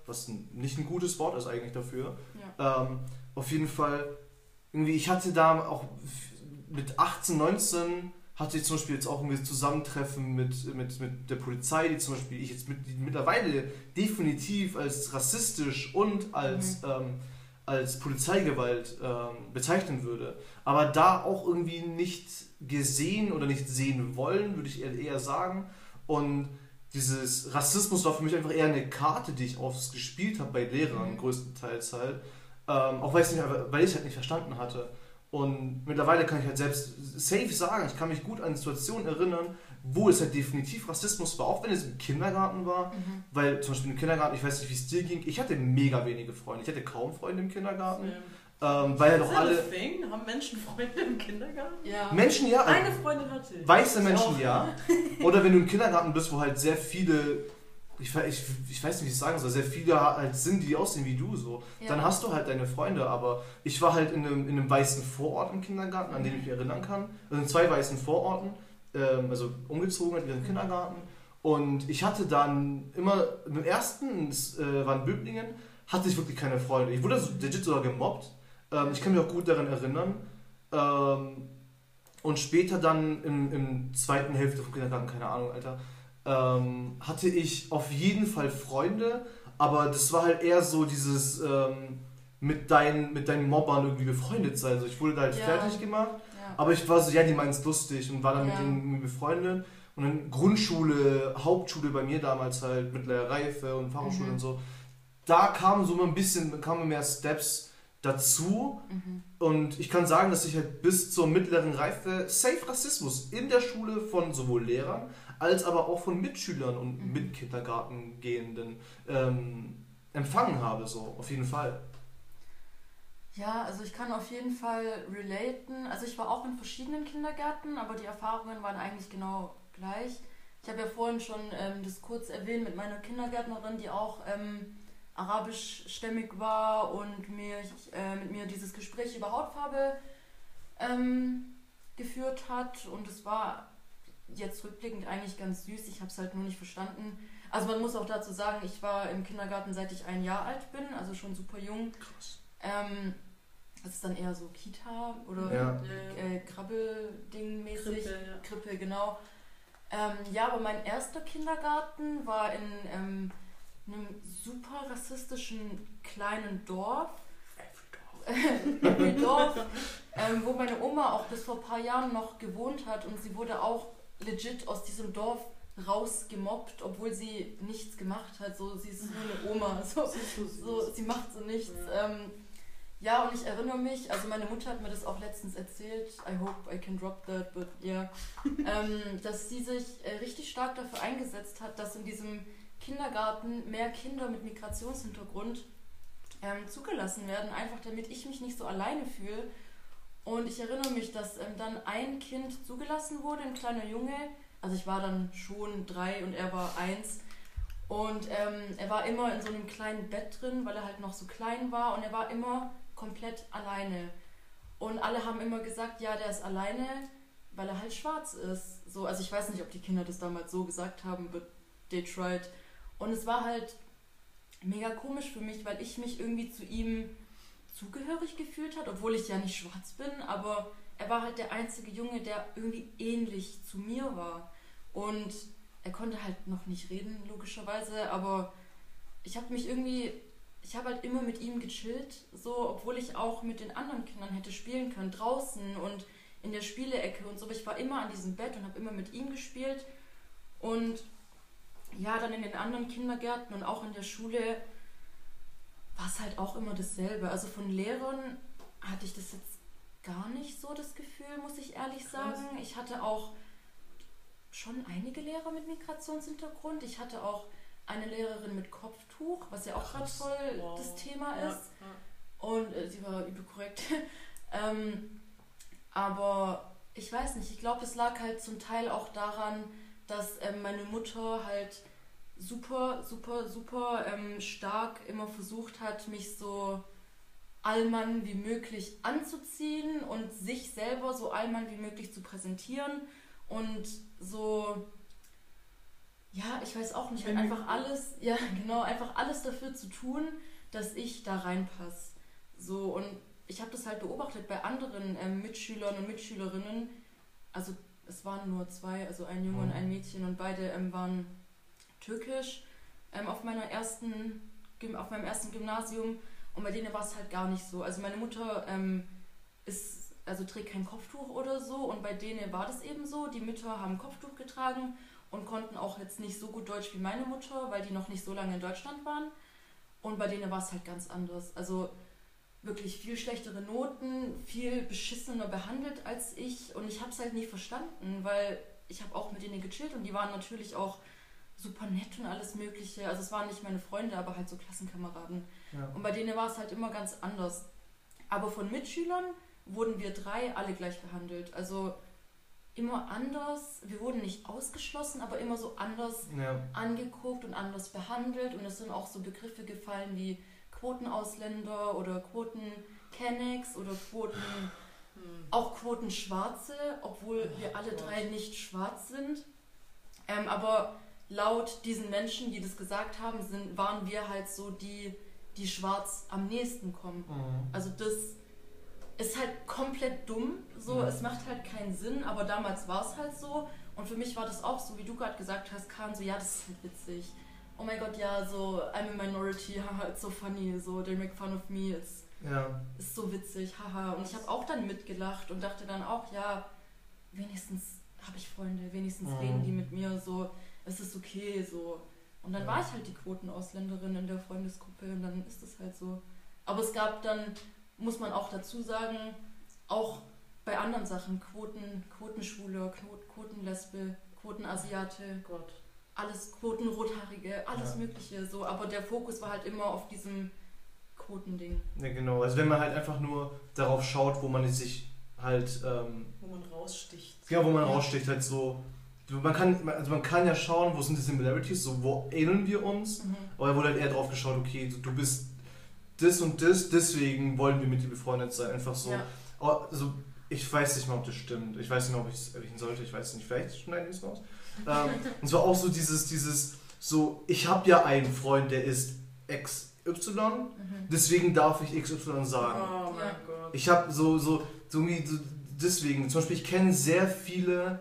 was nicht ein gutes Wort ist eigentlich dafür. Ja. Ähm, auf jeden Fall, irgendwie, ich hatte da auch mit 18, 19 hatte ich zum Beispiel jetzt auch irgendwie Zusammentreffen mit, mit, mit der Polizei, die zum Beispiel ich jetzt mit, mittlerweile definitiv als rassistisch und als, mhm. ähm, als Polizeigewalt ähm, bezeichnen würde. Aber da auch irgendwie nicht gesehen oder nicht sehen wollen, würde ich eher sagen. Und dieses Rassismus war für mich einfach eher eine Karte, die ich aufs gespielt habe bei Lehrern, mhm. größtenteils halt. Ähm, auch weil, nicht, weil ich es halt nicht verstanden hatte. Und mittlerweile kann ich halt selbst safe sagen, ich kann mich gut an Situationen erinnern, wo es halt definitiv Rassismus war, auch wenn es im Kindergarten war. Mhm. Weil zum Beispiel im Kindergarten, ich weiß nicht, wie es dir ging, ich hatte mega wenige Freunde. Ich hatte kaum Freunde im Kindergarten. Ja. Ähm, weil ja doch alle. Thing? Haben Menschen Freunde im Kindergarten? Ja. Menschen ja. Eine Freundin hatte ich. Weiße Menschen ja. Oder wenn du im Kindergarten bist, wo halt sehr viele ich, ich, ich weiß nicht, wie ich es sagen soll, sehr viele halt sind, die aussehen wie du so. Ja. Dann hast du halt deine Freunde, aber ich war halt in einem, in einem weißen Vorort im Kindergarten, an den ich mich erinnern kann. Also in zwei weißen Vororten, ähm, also umgezogen in den Kindergarten. Und ich hatte dann immer, im ersten, das äh, waren Böblingen, hatte ich wirklich keine Freunde. Ich wurde so legit sogar gemobbt. Ähm, ich kann mich auch gut daran erinnern. Ähm, und später dann im, im zweiten Hälfte vom Kindergarten, keine Ahnung, Alter, ähm, hatte ich auf jeden Fall Freunde, aber das war halt eher so dieses ähm, mit, dein, mit deinen Mobbern irgendwie befreundet sein. Also ich wurde da halt ja. fertig gemacht, ja. aber ich war so, ja, die meinen es lustig und war dann ja. mit denen befreundet. Und dann Grundschule, Hauptschule bei mir damals halt, mittlere Reife und Fachhochschule mhm. und so. Da kamen so ein bisschen, kamen mehr Steps dazu. Mhm. Und ich kann sagen, dass ich halt bis zur mittleren Reife safe Rassismus in der Schule von sowohl Lehrern als aber auch von Mitschülern und mhm. Mitkindergartengehenden ähm, empfangen habe, so auf jeden Fall. Ja, also ich kann auf jeden Fall relaten. Also ich war auch in verschiedenen Kindergärten, aber die Erfahrungen waren eigentlich genau gleich. Ich habe ja vorhin schon ähm, das kurz erwähnt mit meiner Kindergärtnerin, die auch ähm, arabischstämmig war und mir, äh, mit mir dieses Gespräch über Hautfarbe ähm, geführt hat. Und es war jetzt rückblickend eigentlich ganz süß. Ich habe es halt nur nicht verstanden. Also man muss auch dazu sagen, ich war im Kindergarten seit ich ein Jahr alt bin, also schon super jung. Krass. Ähm, das ist dann eher so Kita oder ja. äh, Krabbelding mäßig. Krippe, ja. Krippe, genau. Ähm, ja, aber mein erster Kindergarten war in ähm, einem super rassistischen kleinen Dorf. Every Dorf, ähm, wo meine Oma auch bis vor ein paar Jahren noch gewohnt hat und sie wurde auch legit aus diesem Dorf rausgemobbt, obwohl sie nichts gemacht hat. So, sie ist nur eine Oma. So, so sie macht so nichts. Ja. Ähm, ja, und ich erinnere mich, also meine Mutter hat mir das auch letztens erzählt, I hope I can drop that, but yeah, ähm, dass sie sich äh, richtig stark dafür eingesetzt hat, dass in diesem Kindergarten mehr Kinder mit Migrationshintergrund ähm, zugelassen werden, einfach damit ich mich nicht so alleine fühle und ich erinnere mich, dass ähm, dann ein Kind zugelassen wurde, ein kleiner Junge. Also ich war dann schon drei und er war eins. Und ähm, er war immer in so einem kleinen Bett drin, weil er halt noch so klein war. Und er war immer komplett alleine. Und alle haben immer gesagt, ja, der ist alleine, weil er halt schwarz ist. So, also ich weiß nicht, ob die Kinder das damals so gesagt haben, but they tried. Und es war halt mega komisch für mich, weil ich mich irgendwie zu ihm zugehörig gefühlt hat, obwohl ich ja nicht schwarz bin, aber er war halt der einzige Junge, der irgendwie ähnlich zu mir war. Und er konnte halt noch nicht reden, logischerweise, aber ich habe mich irgendwie, ich habe halt immer mit ihm gechillt, so, obwohl ich auch mit den anderen Kindern hätte spielen können, draußen und in der Spielecke und so, aber ich war immer an diesem Bett und habe immer mit ihm gespielt und ja, dann in den anderen Kindergärten und auch in der Schule war es halt auch immer dasselbe. Also von Lehrern hatte ich das jetzt gar nicht so das Gefühl, muss ich ehrlich Krass. sagen. Ich hatte auch schon einige Lehrer mit Migrationshintergrund. Ich hatte auch eine Lehrerin mit Kopftuch, was ja auch gerade voll Wow. das Thema Ja, ist. Und äh, sie war übel korrekt. ähm, aber ich weiß nicht, ich glaube, es lag halt zum Teil auch daran, dass ähm, meine Mutter halt super, super, super ähm, stark immer versucht hat, mich so allmann wie möglich anzuziehen und sich selber so allmann wie möglich zu präsentieren und so, ja, ich weiß auch nicht, halt einfach alles, ja, genau, einfach alles dafür zu tun, dass ich da reinpasse. So, und ich habe das halt beobachtet bei anderen ähm, Mitschülern und Mitschülerinnen. Also es waren nur zwei, also ein Junge Mhm. und ein Mädchen und beide ähm, waren türkisch ähm, auf meiner ersten, auf meinem ersten Gymnasium und bei denen war es halt gar nicht so. Also meine Mutter ähm, ist, also trägt kein Kopftuch oder so und bei denen war das eben so. Die Mütter haben Kopftuch getragen und konnten auch jetzt nicht so gut Deutsch wie meine Mutter, weil die noch nicht so lange in Deutschland waren. Und bei denen war es halt ganz anders. Also wirklich viel schlechtere Noten, viel beschissener behandelt als ich. Und ich habe es halt nie verstanden, weil ich habe auch mit denen gechillt und die waren natürlich auch super nett und alles Mögliche. Also es waren nicht meine Freunde, aber halt so Klassenkameraden. Ja. Und bei denen war es halt immer ganz anders. Aber von Mitschülern wurden wir drei alle gleich behandelt. Also immer anders. Wir wurden nicht ausgeschlossen, aber immer so anders Ja. angeguckt und anders behandelt. Und es sind auch so Begriffe gefallen wie Quotenausländer oder Quoten-Kennex oder Quoten, Hm. auch Quoten-Schwarze, obwohl Oh wir alle Gott. drei nicht schwarz sind. Ähm, aber laut diesen Menschen, die das gesagt haben, sind, waren wir halt so die, die schwarz am nächsten kommen. Mhm. Also das ist halt komplett dumm. So, Ja. es macht halt keinen Sinn, aber damals war es halt so. Und für mich war das auch so, wie du gerade gesagt hast, Kahn, so, ja, das ist halt witzig. Oh mein Gott, ja, so, I'm a minority, haha, it's so funny, so, they make fun of me, it's, Ja. ist so witzig, haha. Und ich habe auch dann mitgelacht und dachte dann auch, ja, wenigstens habe ich Freunde, wenigstens Mhm. reden die mit mir, so, es ist okay, so. Und dann Ja. war ich halt die Quotenausländerin in der Freundesgruppe und dann ist das halt so. Aber es gab dann, muss man auch dazu sagen, auch bei anderen Sachen, Quoten, Quotenschwule, Quot- Quotenlesbe, Quotenasiate, Gott. alles Quotenrothaarige, alles Ja. mögliche, so. Aber der Fokus war halt immer auf diesem Quotending. ja, genau. Also wenn man halt einfach nur darauf schaut, wo man sich halt, ähm, Wo man raussticht. ja, wo man Ja. raussticht, halt so. Man kann, also man kann ja schauen, wo sind die Similarities, so wo ähneln wir uns. Mhm. Aber er wurde halt eher drauf geschaut, okay, du, bist das und das, deswegen wollen wir mit dir befreundet sein. Einfach so. Ja. Oh, Also, ich weiß nicht mal, ob das stimmt. Ich weiß nicht mal, ob ich es erwähnen sollte. Ich weiß es nicht. Vielleicht schneiden wir es raus. ähm, und zwar auch so dieses, dieses, so, ich habe ja einen Freund, der ist XY, Mhm. deswegen darf ich XY sagen. Oh mein Ja. Gott. Ich habe so, so, so, irgendwie so, deswegen, zum Beispiel, ich kenne sehr viele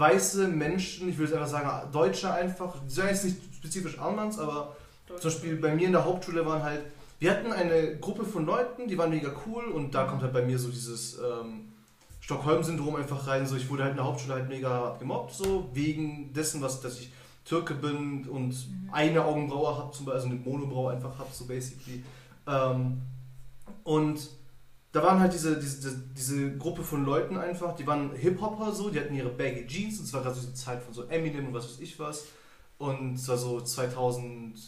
weiße Menschen, ich würde einfach sagen, Deutsche einfach, die sagen jetzt nicht spezifisch Almans, aber zum Beispiel bei mir in der Hauptschule waren halt, wir hatten eine Gruppe von Leuten, die waren mega cool und da kommt halt bei mir so dieses ähm, Stockholm-Syndrom einfach rein. So, ich wurde halt in der Hauptschule halt mega gemobbt, so wegen dessen, was, dass ich Türke bin und eine Augenbraue habe, zum Beispiel, also eine Monobraue einfach habe, so basically. Ähm, und da waren halt diese, diese, diese Gruppe von Leuten einfach, die waren Hip-Hopper so, die hatten ihre baggy Jeans und es war gerade so die Zeit von so Eminem und was weiß ich was. Und es war so 2000,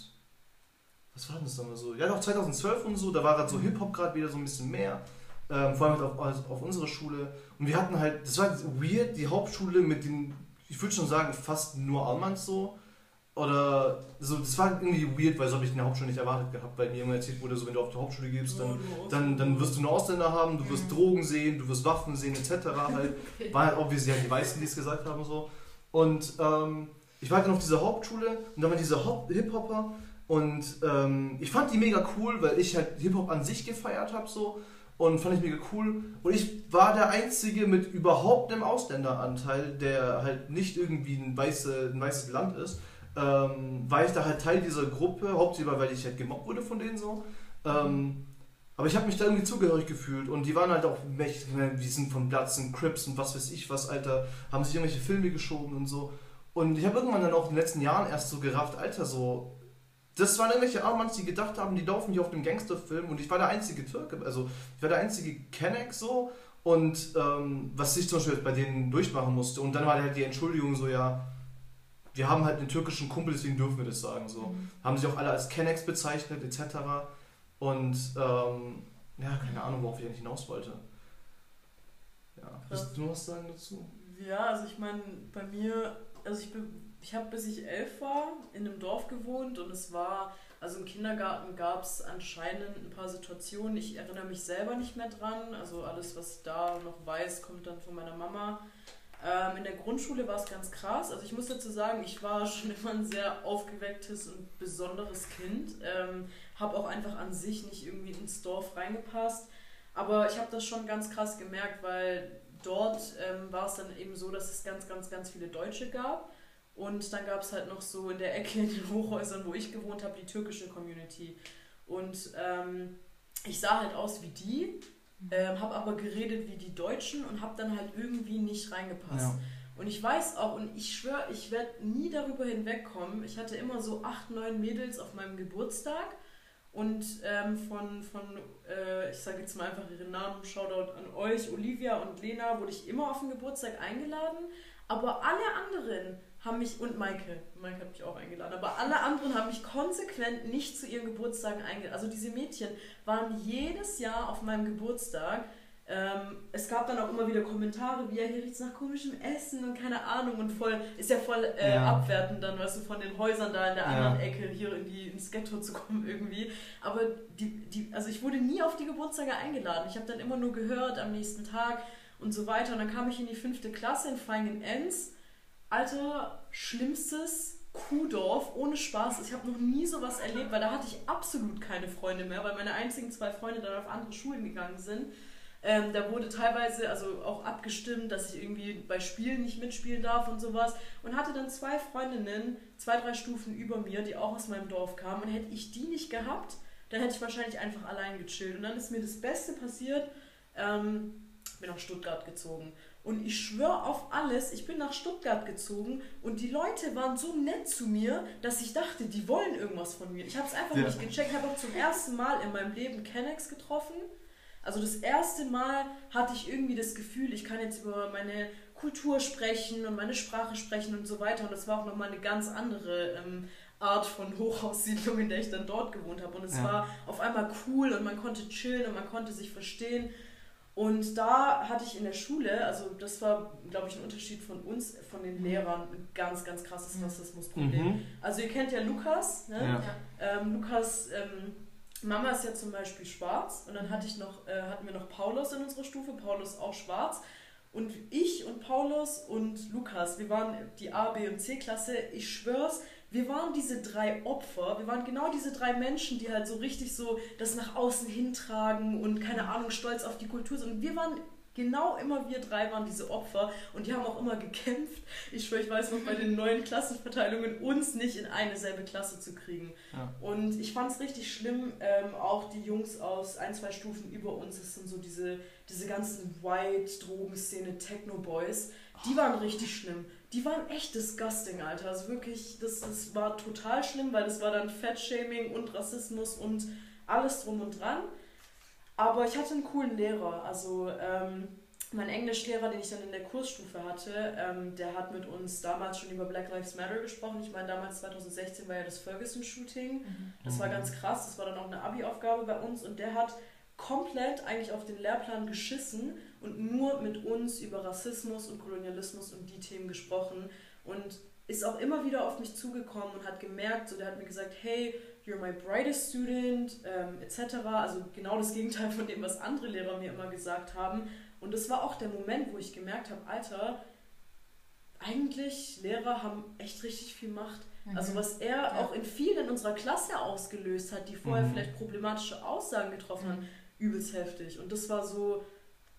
was war denn das nochmal so? Ja, doch 2012 und so, da war gerade so Hip-Hop gerade wieder so ein bisschen mehr. Ähm, vor allem halt auf, also auf unsere Schule. Und wir hatten halt, das war halt weird, die Hauptschule mit den, ich würde schon sagen, fast nur Almans so. Oder so, das war irgendwie weird, weil so habe ich in der Hauptschule nicht erwartet gehabt, weil mir immer erzählt wurde, so wenn du auf die Hauptschule gehst, dann, dann, dann wirst du nur Ausländer haben, du wirst. Drogen sehen, du wirst Waffen sehen, etc. Halt. War halt obviously halt die Weißen, die es gesagt haben so. Und ähm, ich war dann auf dieser Hauptschule und da waren diese Hop- Hip-Hopper und ähm, ich fand die mega cool, weil ich halt Hip-Hop an sich gefeiert habe so und fand ich mega cool. Und ich war der Einzige mit überhaupt einem Ausländeranteil, der halt nicht irgendwie ein, weiße, ein weißes Land ist. Ähm, war ich da halt Teil dieser Gruppe, hauptsächlich weil ich halt gemobbt wurde von denen so. Ähm, aber ich habe mich da irgendwie zugehörig gefühlt und die waren halt auch mächtig, die sind von Platz Crips und was weiß ich was, Alter, haben sich irgendwelche Filme geschoben und so. Und ich habe irgendwann dann auch in den letzten Jahren erst so gerafft, Alter, so. Das waren irgendwelche Armanns, die gedacht haben, die laufen hier auf dem Gangsterfilm und ich war der einzige Türke, also ich war der einzige Kenneck so und ähm, was ich zum Beispiel bei denen durchmachen musste. Und dann war halt die Entschuldigung so, ja, wir haben halt einen türkischen Kumpel, deswegen dürfen wir das sagen. So. Mhm. Haben sich auch alle als Kennex bezeichnet, etc. Und ähm, ja, keine Ahnung, worauf ich eigentlich hinaus wollte. Ja. Willst du noch was sagen dazu? Ja, also ich meine, bei mir, also ich bin, ich habe bis ich elf war in einem Dorf gewohnt und es war, also im Kindergarten gab es anscheinend ein paar Situationen. Ich erinnere mich selber nicht mehr dran. Also alles, was ich da noch weiß, kommt dann von meiner Mama. Ähm, in der Grundschule war es ganz krass. Also ich muss dazu sagen, ich war schon immer ein sehr aufgewecktes und besonderes Kind. Ähm, habe auch einfach an sich nicht irgendwie ins Dorf reingepasst. Aber ich habe das schon ganz krass gemerkt, weil dort ähm, war es dann eben so, dass es ganz, ganz, ganz viele Deutsche gab. Und dann gab es halt noch so in der Ecke in den Hochhäusern, wo ich gewohnt habe, die türkische Community. Und ähm, ich sah halt aus wie die, ähm, habe aber geredet wie die Deutschen und habe dann halt irgendwie nicht reingepasst. Ja. Und ich weiß auch, und ich schwöre, ich werde nie darüber hinwegkommen. Ich hatte immer so acht, neun Mädels auf meinem Geburtstag und ähm, von, von äh, ich sage jetzt mal einfach ihren Namen, Shoutout an euch, Olivia und Lena, wurde ich immer auf den Geburtstag eingeladen. Aber alle anderen haben mich, und Maike, Maike hat mich auch eingeladen, aber alle anderen haben mich konsequent nicht zu ihren Geburtstagen eingeladen. Also diese Mädchen waren jedes Jahr auf meinem Geburtstag ähm, es gab dann auch immer wieder Kommentare, wie ja, hier riecht es nach komischem Essen und keine Ahnung und voll, ist ja voll äh, ja. abwertend dann, weißt du, von den Häusern da in der anderen ja. Ecke hier in die, ins Ghetto zu kommen irgendwie. Aber die, die, also ich wurde nie auf die Geburtstage eingeladen. Ich habe dann immer nur gehört am nächsten Tag und so weiter. Und dann kam ich in die fünfte Klasse in Feingen-Enz. Alter, schlimmstes Kuhdorf, ohne Spaß. Ich habe noch nie sowas erlebt, weil da hatte ich absolut keine Freunde mehr, weil meine einzigen zwei Freunde dann auf andere Schulen gegangen sind. Ähm, da wurde teilweise also auch abgestimmt, dass ich irgendwie bei Spielen nicht mitspielen darf und sowas. Und hatte dann zwei Freundinnen, zwei, drei Stufen über mir, die auch aus meinem Dorf kamen. Und hätte ich die nicht gehabt, dann hätte ich wahrscheinlich einfach allein gechillt. Und dann ist mir das Beste passiert. Ähm, bin nach Stuttgart gezogen. Und ich schwöre auf alles, ich bin nach Stuttgart gezogen und die Leute waren so nett zu mir, dass ich dachte, die wollen irgendwas von mir. Ich habe es einfach ja. nicht gecheckt. Ich habe auch zum ersten Mal in meinem Leben Kennex getroffen. Also das erste Mal hatte ich irgendwie das Gefühl, ich kann jetzt über meine Kultur sprechen und meine Sprache sprechen und so weiter. Und das war auch nochmal eine ganz andere ähm, Art von Hochhaussiedlung, in der ich dann dort gewohnt habe. Und es ja. war auf einmal cool und man konnte chillen und man konnte sich verstehen. Und da hatte ich in der Schule, also das war, glaube ich, ein Unterschied von uns, von den Lehrern, ein ganz, ganz krasses mhm. Rassismusproblem. Mhm. Also ihr kennt ja Lukas, ne? Ja. Ähm, Lukas ähm, Mama ist ja zum Beispiel schwarz und dann hatte ich noch, äh, hatten wir noch Paulus in unserer Stufe, Paulus auch schwarz. Und ich und Paulus und Lukas, wir waren die A, B und C-Klasse, ich schwör's, wir waren diese drei Opfer, wir waren genau diese drei Menschen, die halt so richtig so das nach außen hintragen und keine Ahnung, stolz auf die Kultur sind. Und wir waren Genau immer wir drei waren diese Opfer und die haben auch immer gekämpft. Ich schwöre, ich weiß noch bei den neuen Klassenverteilungen, uns nicht in eine selbe Klasse zu kriegen. Ja. Und ich fand es richtig schlimm, ähm, auch die Jungs aus ein, zwei Stufen über uns, das sind so diese, diese ganzen White-Drogenszene, Techno-Boys, die waren richtig schlimm. Die waren echt disgusting, Alter. Also wirklich, das, das war total schlimm, weil das war dann Fettshaming und Rassismus und alles drum und dran. Aber ich hatte einen coolen Lehrer. Also ähm, mein Englischlehrer, den ich dann in der Kursstufe hatte, ähm, der hat mit uns damals schon über Black Lives Matter gesprochen. Ich meine, damals 2016 war ja das Ferguson-Shooting. Mhm. Das war ganz krass. Das war dann auch eine Abi-Aufgabe bei uns. Und der hat komplett eigentlich auf den Lehrplan geschissen und nur mit uns über Rassismus und Kolonialismus und die Themen gesprochen. Und ist auch immer wieder auf mich zugekommen und hat gemerkt, so der hat mir gesagt, hey, you're my brightest student, ähm, etc. Also genau das Gegenteil von dem, was andere Lehrer mir immer gesagt haben. Und das war auch der Moment, wo ich gemerkt habe, Alter, eigentlich Lehrer haben echt richtig viel Macht. Mhm. Also was er ja. auch in vielen in unserer Klasse ausgelöst hat, die vorher mhm. vielleicht problematische Aussagen getroffen mhm. haben, übelst heftig. Und das war so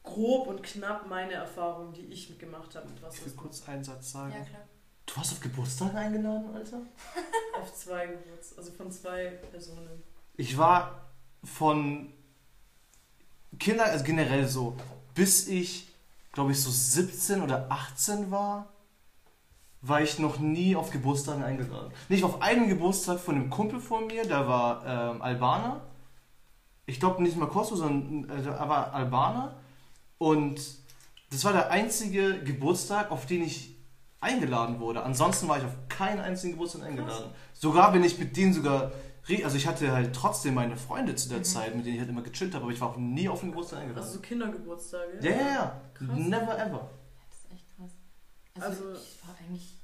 grob und knapp meine Erfahrung, die ich mitgemacht habe. ich will kurz einen Satz sagen. Ja, klar. Du hast auf Geburtstag eingeladen, Alter? auf zwei Geburtstagen, also von zwei Personen. Ich war von Kinder, also generell so, bis ich, glaube ich, so 17 oder 18 war, war ich noch nie auf Geburtstagen eingeladen. Nicht auf einen Geburtstag von einem Kumpel von mir, der war ähm, Albaner. Ich glaube nicht mal Kosovo, sondern äh, er war Albaner. Und das war der einzige Geburtstag, auf den ich eingeladen wurde. Ansonsten war ich auf keinen einzigen Geburtstag eingeladen. Sogar bin ich mit denen sogar, also ich hatte halt trotzdem meine Freunde zu der Mhm. Zeit, mit denen ich halt immer gechillt habe, aber ich war auch nie auf den Geburtstag eingeladen. Also so Kindergeburtstage. ja, ja, ja. Krass. Never ever. Das ist echt krass. Also, Also- ich war eigentlich.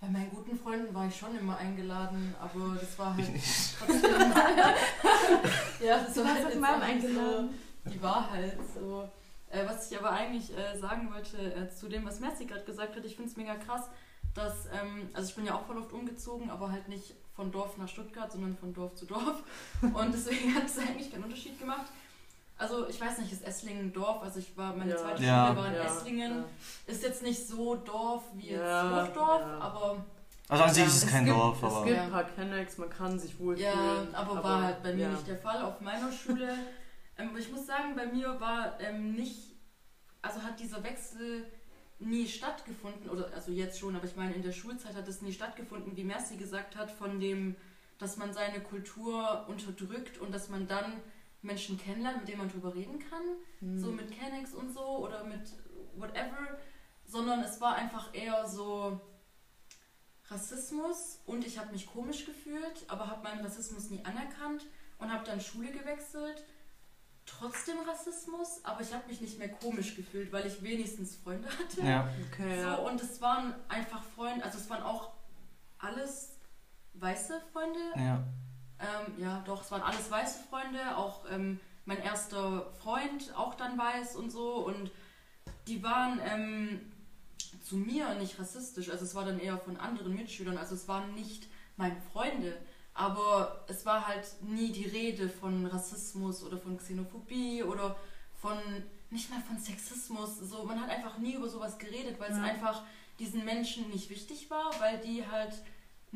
Bei meinen guten Freunden war ich schon immer eingeladen, aber das war Ich halt nicht. trotzdem. ja, das Du war warst halt nicht eingeladen. So, die war halt so. Äh, was ich aber eigentlich äh, sagen wollte äh, zu dem, was Mercy gerade gesagt hat, ich finde es mega krass, dass, ähm, also ich bin ja auch voll oft umgezogen, aber halt nicht von Dorf nach Stuttgart, sondern von Dorf zu Dorf. Und deswegen hat es eigentlich keinen Unterschied gemacht. Also ich weiß nicht, ist Esslingen ein Dorf? Also ich war, meine Ja. zweite Ja. Schule war in Ja, Esslingen. ja. Ist jetzt nicht so Dorf wie jetzt Ja, Hochdorf, ja. aber Also an sich Ja, ist es es kein gibt- Dorf, Es aber. gibt Ja. ein paar Kennex, man kann sich ja, wohlfühlen. aber, war halt bei mir ja. nicht der Fall. Auf meiner Schule, ähm, ich muss sagen, bei mir war ähm, nicht, also hat dieser Wechsel nie stattgefunden, oder also jetzt schon, aber ich meine, in der Schulzeit hat es nie stattgefunden, wie Mercy gesagt hat, von dem, dass man seine Kultur unterdrückt und dass man dann Menschen kennenlernt, mit denen man drüber reden kann. Hm. so mit Kennex und so oder mit whatever, sondern es war einfach eher so Rassismus und ich habe mich komisch gefühlt, aber habe meinen Rassismus nie anerkannt und habe dann Schule gewechselt. Trotzdem Rassismus, aber ich habe mich nicht mehr komisch gefühlt, weil ich wenigstens Freunde hatte. Ja. Okay, ja. So, und es waren einfach Freunde, also es waren auch alles weiße Freunde, Ja. Ähm, ja, doch, es waren alles weiße Freunde, auch ähm, mein erster Freund, auch dann weiß und so. Und die waren ähm, zu mir nicht rassistisch, also es war dann eher von anderen Mitschülern, also es waren nicht meine Freunde. Aber es war halt nie die Rede von Rassismus oder von Xenophobie oder von, nicht mal von Sexismus. So, man hat einfach nie über sowas geredet, weil es Ja. einfach diesen Menschen nicht wichtig war, weil die halt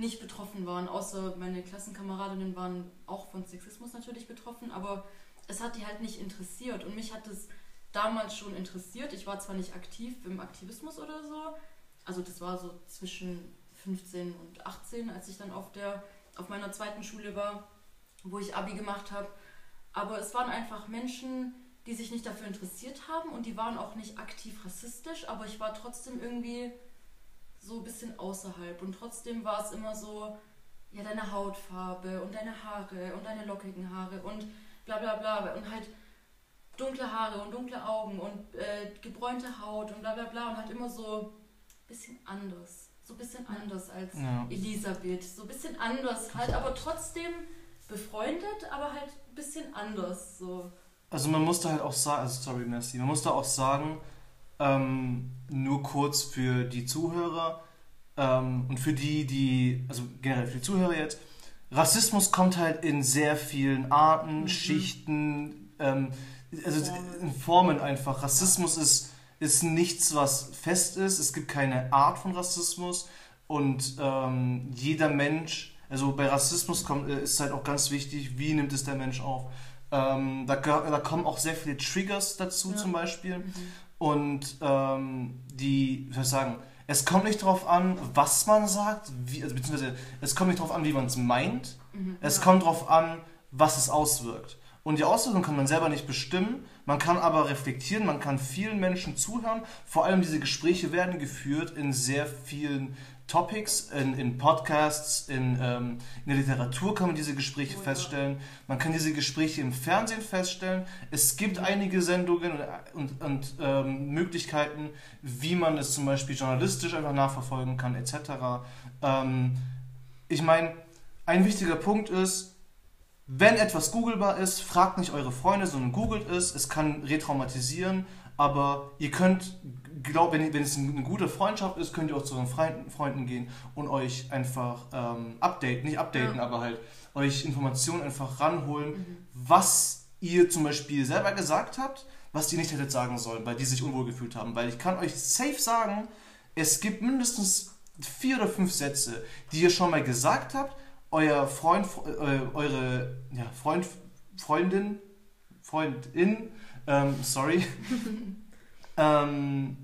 nicht betroffen waren, außer meine Klassenkameradinnen waren auch von Sexismus natürlich betroffen, aber es hat die halt nicht interessiert und mich hat es damals schon interessiert. Ich war zwar nicht aktiv im Aktivismus oder so, also das war so zwischen 15 und 18, als ich dann auf der auf meiner zweiten Schule war, wo ich Abi gemacht habe, aber es waren einfach Menschen, die sich nicht dafür interessiert haben und die waren auch nicht aktiv rassistisch, aber ich war trotzdem irgendwie so ein bisschen außerhalb. Und trotzdem war es immer so, ja, deine Hautfarbe und deine Haare und deine lockigen Haare und bla bla bla. Und halt dunkle Haare und dunkle Augen und äh, gebräunte Haut und bla bla bla. Und halt immer so ein bisschen anders. So ein bisschen anders als Ja. Elisabeth. So ein bisschen anders halt, aber trotzdem befreundet, aber halt ein bisschen anders. So. Also man musste halt auch sagen, also sorry, Messi, man musste auch sagen, ähm, nur kurz für die Zuhörer ähm, und für die, die, also generell für die Zuhörer jetzt, Rassismus kommt halt in sehr vielen Arten, Mhm. Schichten, ähm, also Formen. in Formen einfach. Rassismus ist, ist nichts, was fest ist. Es gibt keine Art von Rassismus und ähm, jeder Mensch, also bei Rassismus kommt, äh, ist halt auch ganz wichtig, wie nimmt es der Mensch auf. Ähm, da, da kommen auch sehr viele Triggers dazu Ja. zum Beispiel. Mhm. Und ähm, die, wie soll ich sagen, es kommt nicht darauf an, was man sagt, wie, also, beziehungsweise es kommt nicht darauf an, wie man es meint. Mhm. Es Ja. kommt darauf an, was es auswirkt. Und die Auswirkungen kann man selber nicht bestimmen. Man kann aber reflektieren, man kann vielen Menschen zuhören. Vor allem diese Gespräche werden geführt in sehr vielen Topics, in, in Podcasts, in, ähm, in der Literatur kann man diese Gespräche Oh ja. feststellen. Man kann diese Gespräche im Fernsehen feststellen. Es gibt einige Sendungen und, und, und ähm, Möglichkeiten, wie man es zum Beispiel journalistisch einfach nachverfolgen kann, etc. Ähm, ich meine, ein wichtiger Punkt ist, wenn etwas googelbar ist, fragt nicht eure Freunde, sondern googelt es. Es kann retraumatisieren, aber ihr könnt, glaub, wenn, wenn es eine gute Freundschaft ist, könnt ihr auch zu euren Freunden, Freunden gehen und euch einfach ähm, updaten, nicht updaten, Ja. aber halt euch Informationen einfach ranholen, Mhm. was ihr zum Beispiel selber gesagt habt, was ihr nicht hättet sagen sollen, weil die sich unwohl gefühlt haben. Weil ich kann euch safe sagen, es gibt mindestens vier oder fünf Sätze, die ihr schon mal gesagt habt, euer Freund, äh, eure ja, Freund, Freundin, Freundin, ähm, sorry, ähm,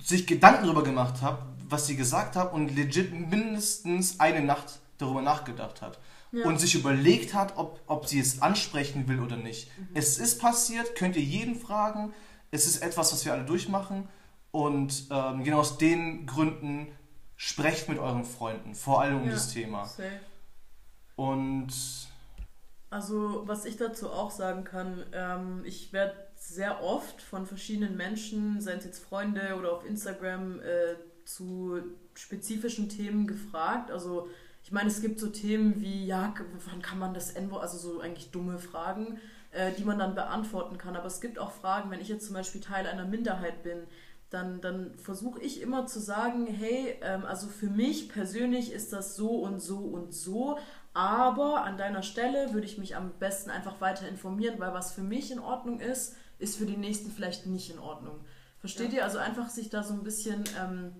sich Gedanken darüber gemacht habt, was sie gesagt hat und legit mindestens eine Nacht darüber nachgedacht hat. Ja. Und sich überlegt hat, ob, ob sie es ansprechen will oder nicht. Es ist passiert, könnt ihr jeden fragen. Es ist etwas, was wir alle durchmachen. Und ähm, genau aus den Gründen sprecht mit euren Freunden, vor allem um Ja. das Thema. Safe. Und Also, was ich dazu auch sagen kann, ähm, ich werde sehr oft von verschiedenen Menschen, seien es jetzt Freunde oder auf Instagram, äh, zu spezifischen Themen gefragt. Also, ich meine, es gibt so Themen wie, ja, wann kann man das N-Wort, also so eigentlich dumme Fragen, äh, die man dann beantworten kann. Aber es gibt auch Fragen, wenn ich jetzt zum Beispiel Teil einer Minderheit bin, dann, dann versuche ich immer zu sagen, hey, ähm, also für mich persönlich ist das so und so und so, aber an deiner Stelle würde ich mich am besten einfach weiter informieren, weil was für mich in Ordnung ist, ist für die nächsten vielleicht nicht in Ordnung. Versteht ihr? Also einfach sich da so ein bisschen ähm,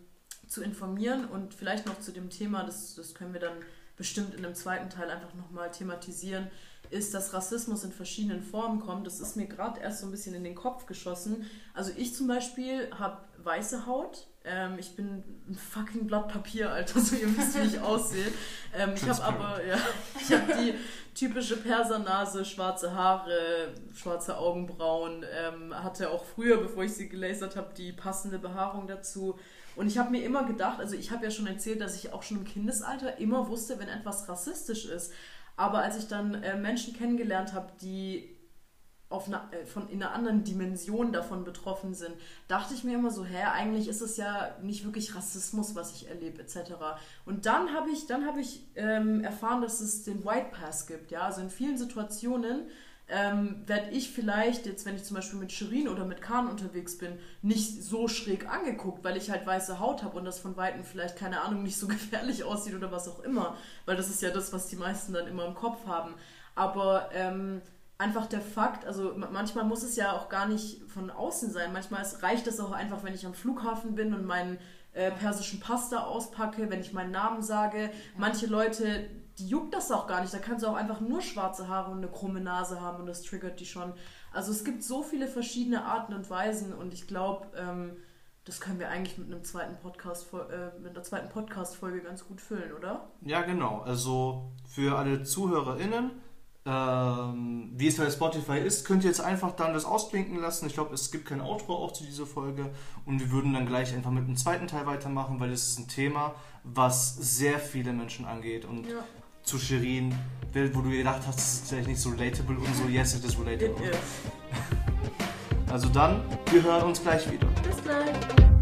zu informieren und vielleicht noch zu dem Thema, das, das können wir dann bestimmt in einem zweiten Teil einfach nochmal thematisieren, ist, dass Rassismus in verschiedenen Formen kommt. Das ist mir gerade erst so ein bisschen in den Kopf geschossen. Also ich zum Beispiel habe weiße Haut. Ähm, ich bin ein fucking Blatt Papier, Alter, so ihr wisst, wie ich aussehe. Ähm, ich habe aber, ja, ich habe die typische Persernase, schwarze Haare, schwarze Augenbrauen, ähm, hatte auch früher, bevor ich sie gelasert habe, die passende Behaarung dazu. Und ich habe mir immer gedacht, also ich habe ja schon erzählt, dass ich auch schon im Kindesalter immer wusste, wenn etwas rassistisch ist. Aber als ich dann äh, Menschen kennengelernt habe, die auf einer, äh, von, in einer anderen Dimension davon betroffen sind, dachte ich mir immer so, hä, eigentlich ist es ja nicht wirklich Rassismus, was ich erlebe, etc. Und dann habe ich, dann habe ich ähm, erfahren, dass es den White Pass gibt. Ja? Also in vielen Situationen ähm, werde ich vielleicht, jetzt wenn ich zum Beispiel mit Shirin oder mit Khan unterwegs bin, nicht so schräg angeguckt, weil ich halt weiße Haut habe und das von Weitem vielleicht, keine Ahnung, nicht so gefährlich aussieht oder was auch immer. Weil das ist ja das, was die meisten dann immer im Kopf haben. Aber ähm, einfach der Fakt, also ma- manchmal muss es ja auch gar nicht von außen sein. Manchmal reicht es auch einfach, wenn ich am Flughafen bin und meinen äh, persischen Pass da auspacke, wenn ich meinen Namen sage. Manche Leute, die juckt das auch gar nicht. Da kannst du auch einfach nur schwarze Haare und eine krumme Nase haben und das triggert die schon. Also es gibt so viele verschiedene Arten und Weisen und ich glaube, ähm, das können wir eigentlich mit einem zweiten Podcast, äh, mit einer zweiten Podcast-Folge ganz gut füllen, oder? ja, genau. Also für alle ZuhörerInnen, ähm, wie es bei Spotify ist, könnt ihr jetzt einfach dann das ausklinken lassen. Ich glaube, es gibt kein Outro auch zu dieser Folge und wir würden dann gleich einfach mit dem zweiten Teil weitermachen, weil es ist ein Thema, was sehr viele Menschen angeht und Ja. zu Shirin, wo du gedacht hast, das ist vielleicht nicht so relatable und so, yes, it is It relatable. is. Also dann, wir hören uns gleich wieder. Bis gleich.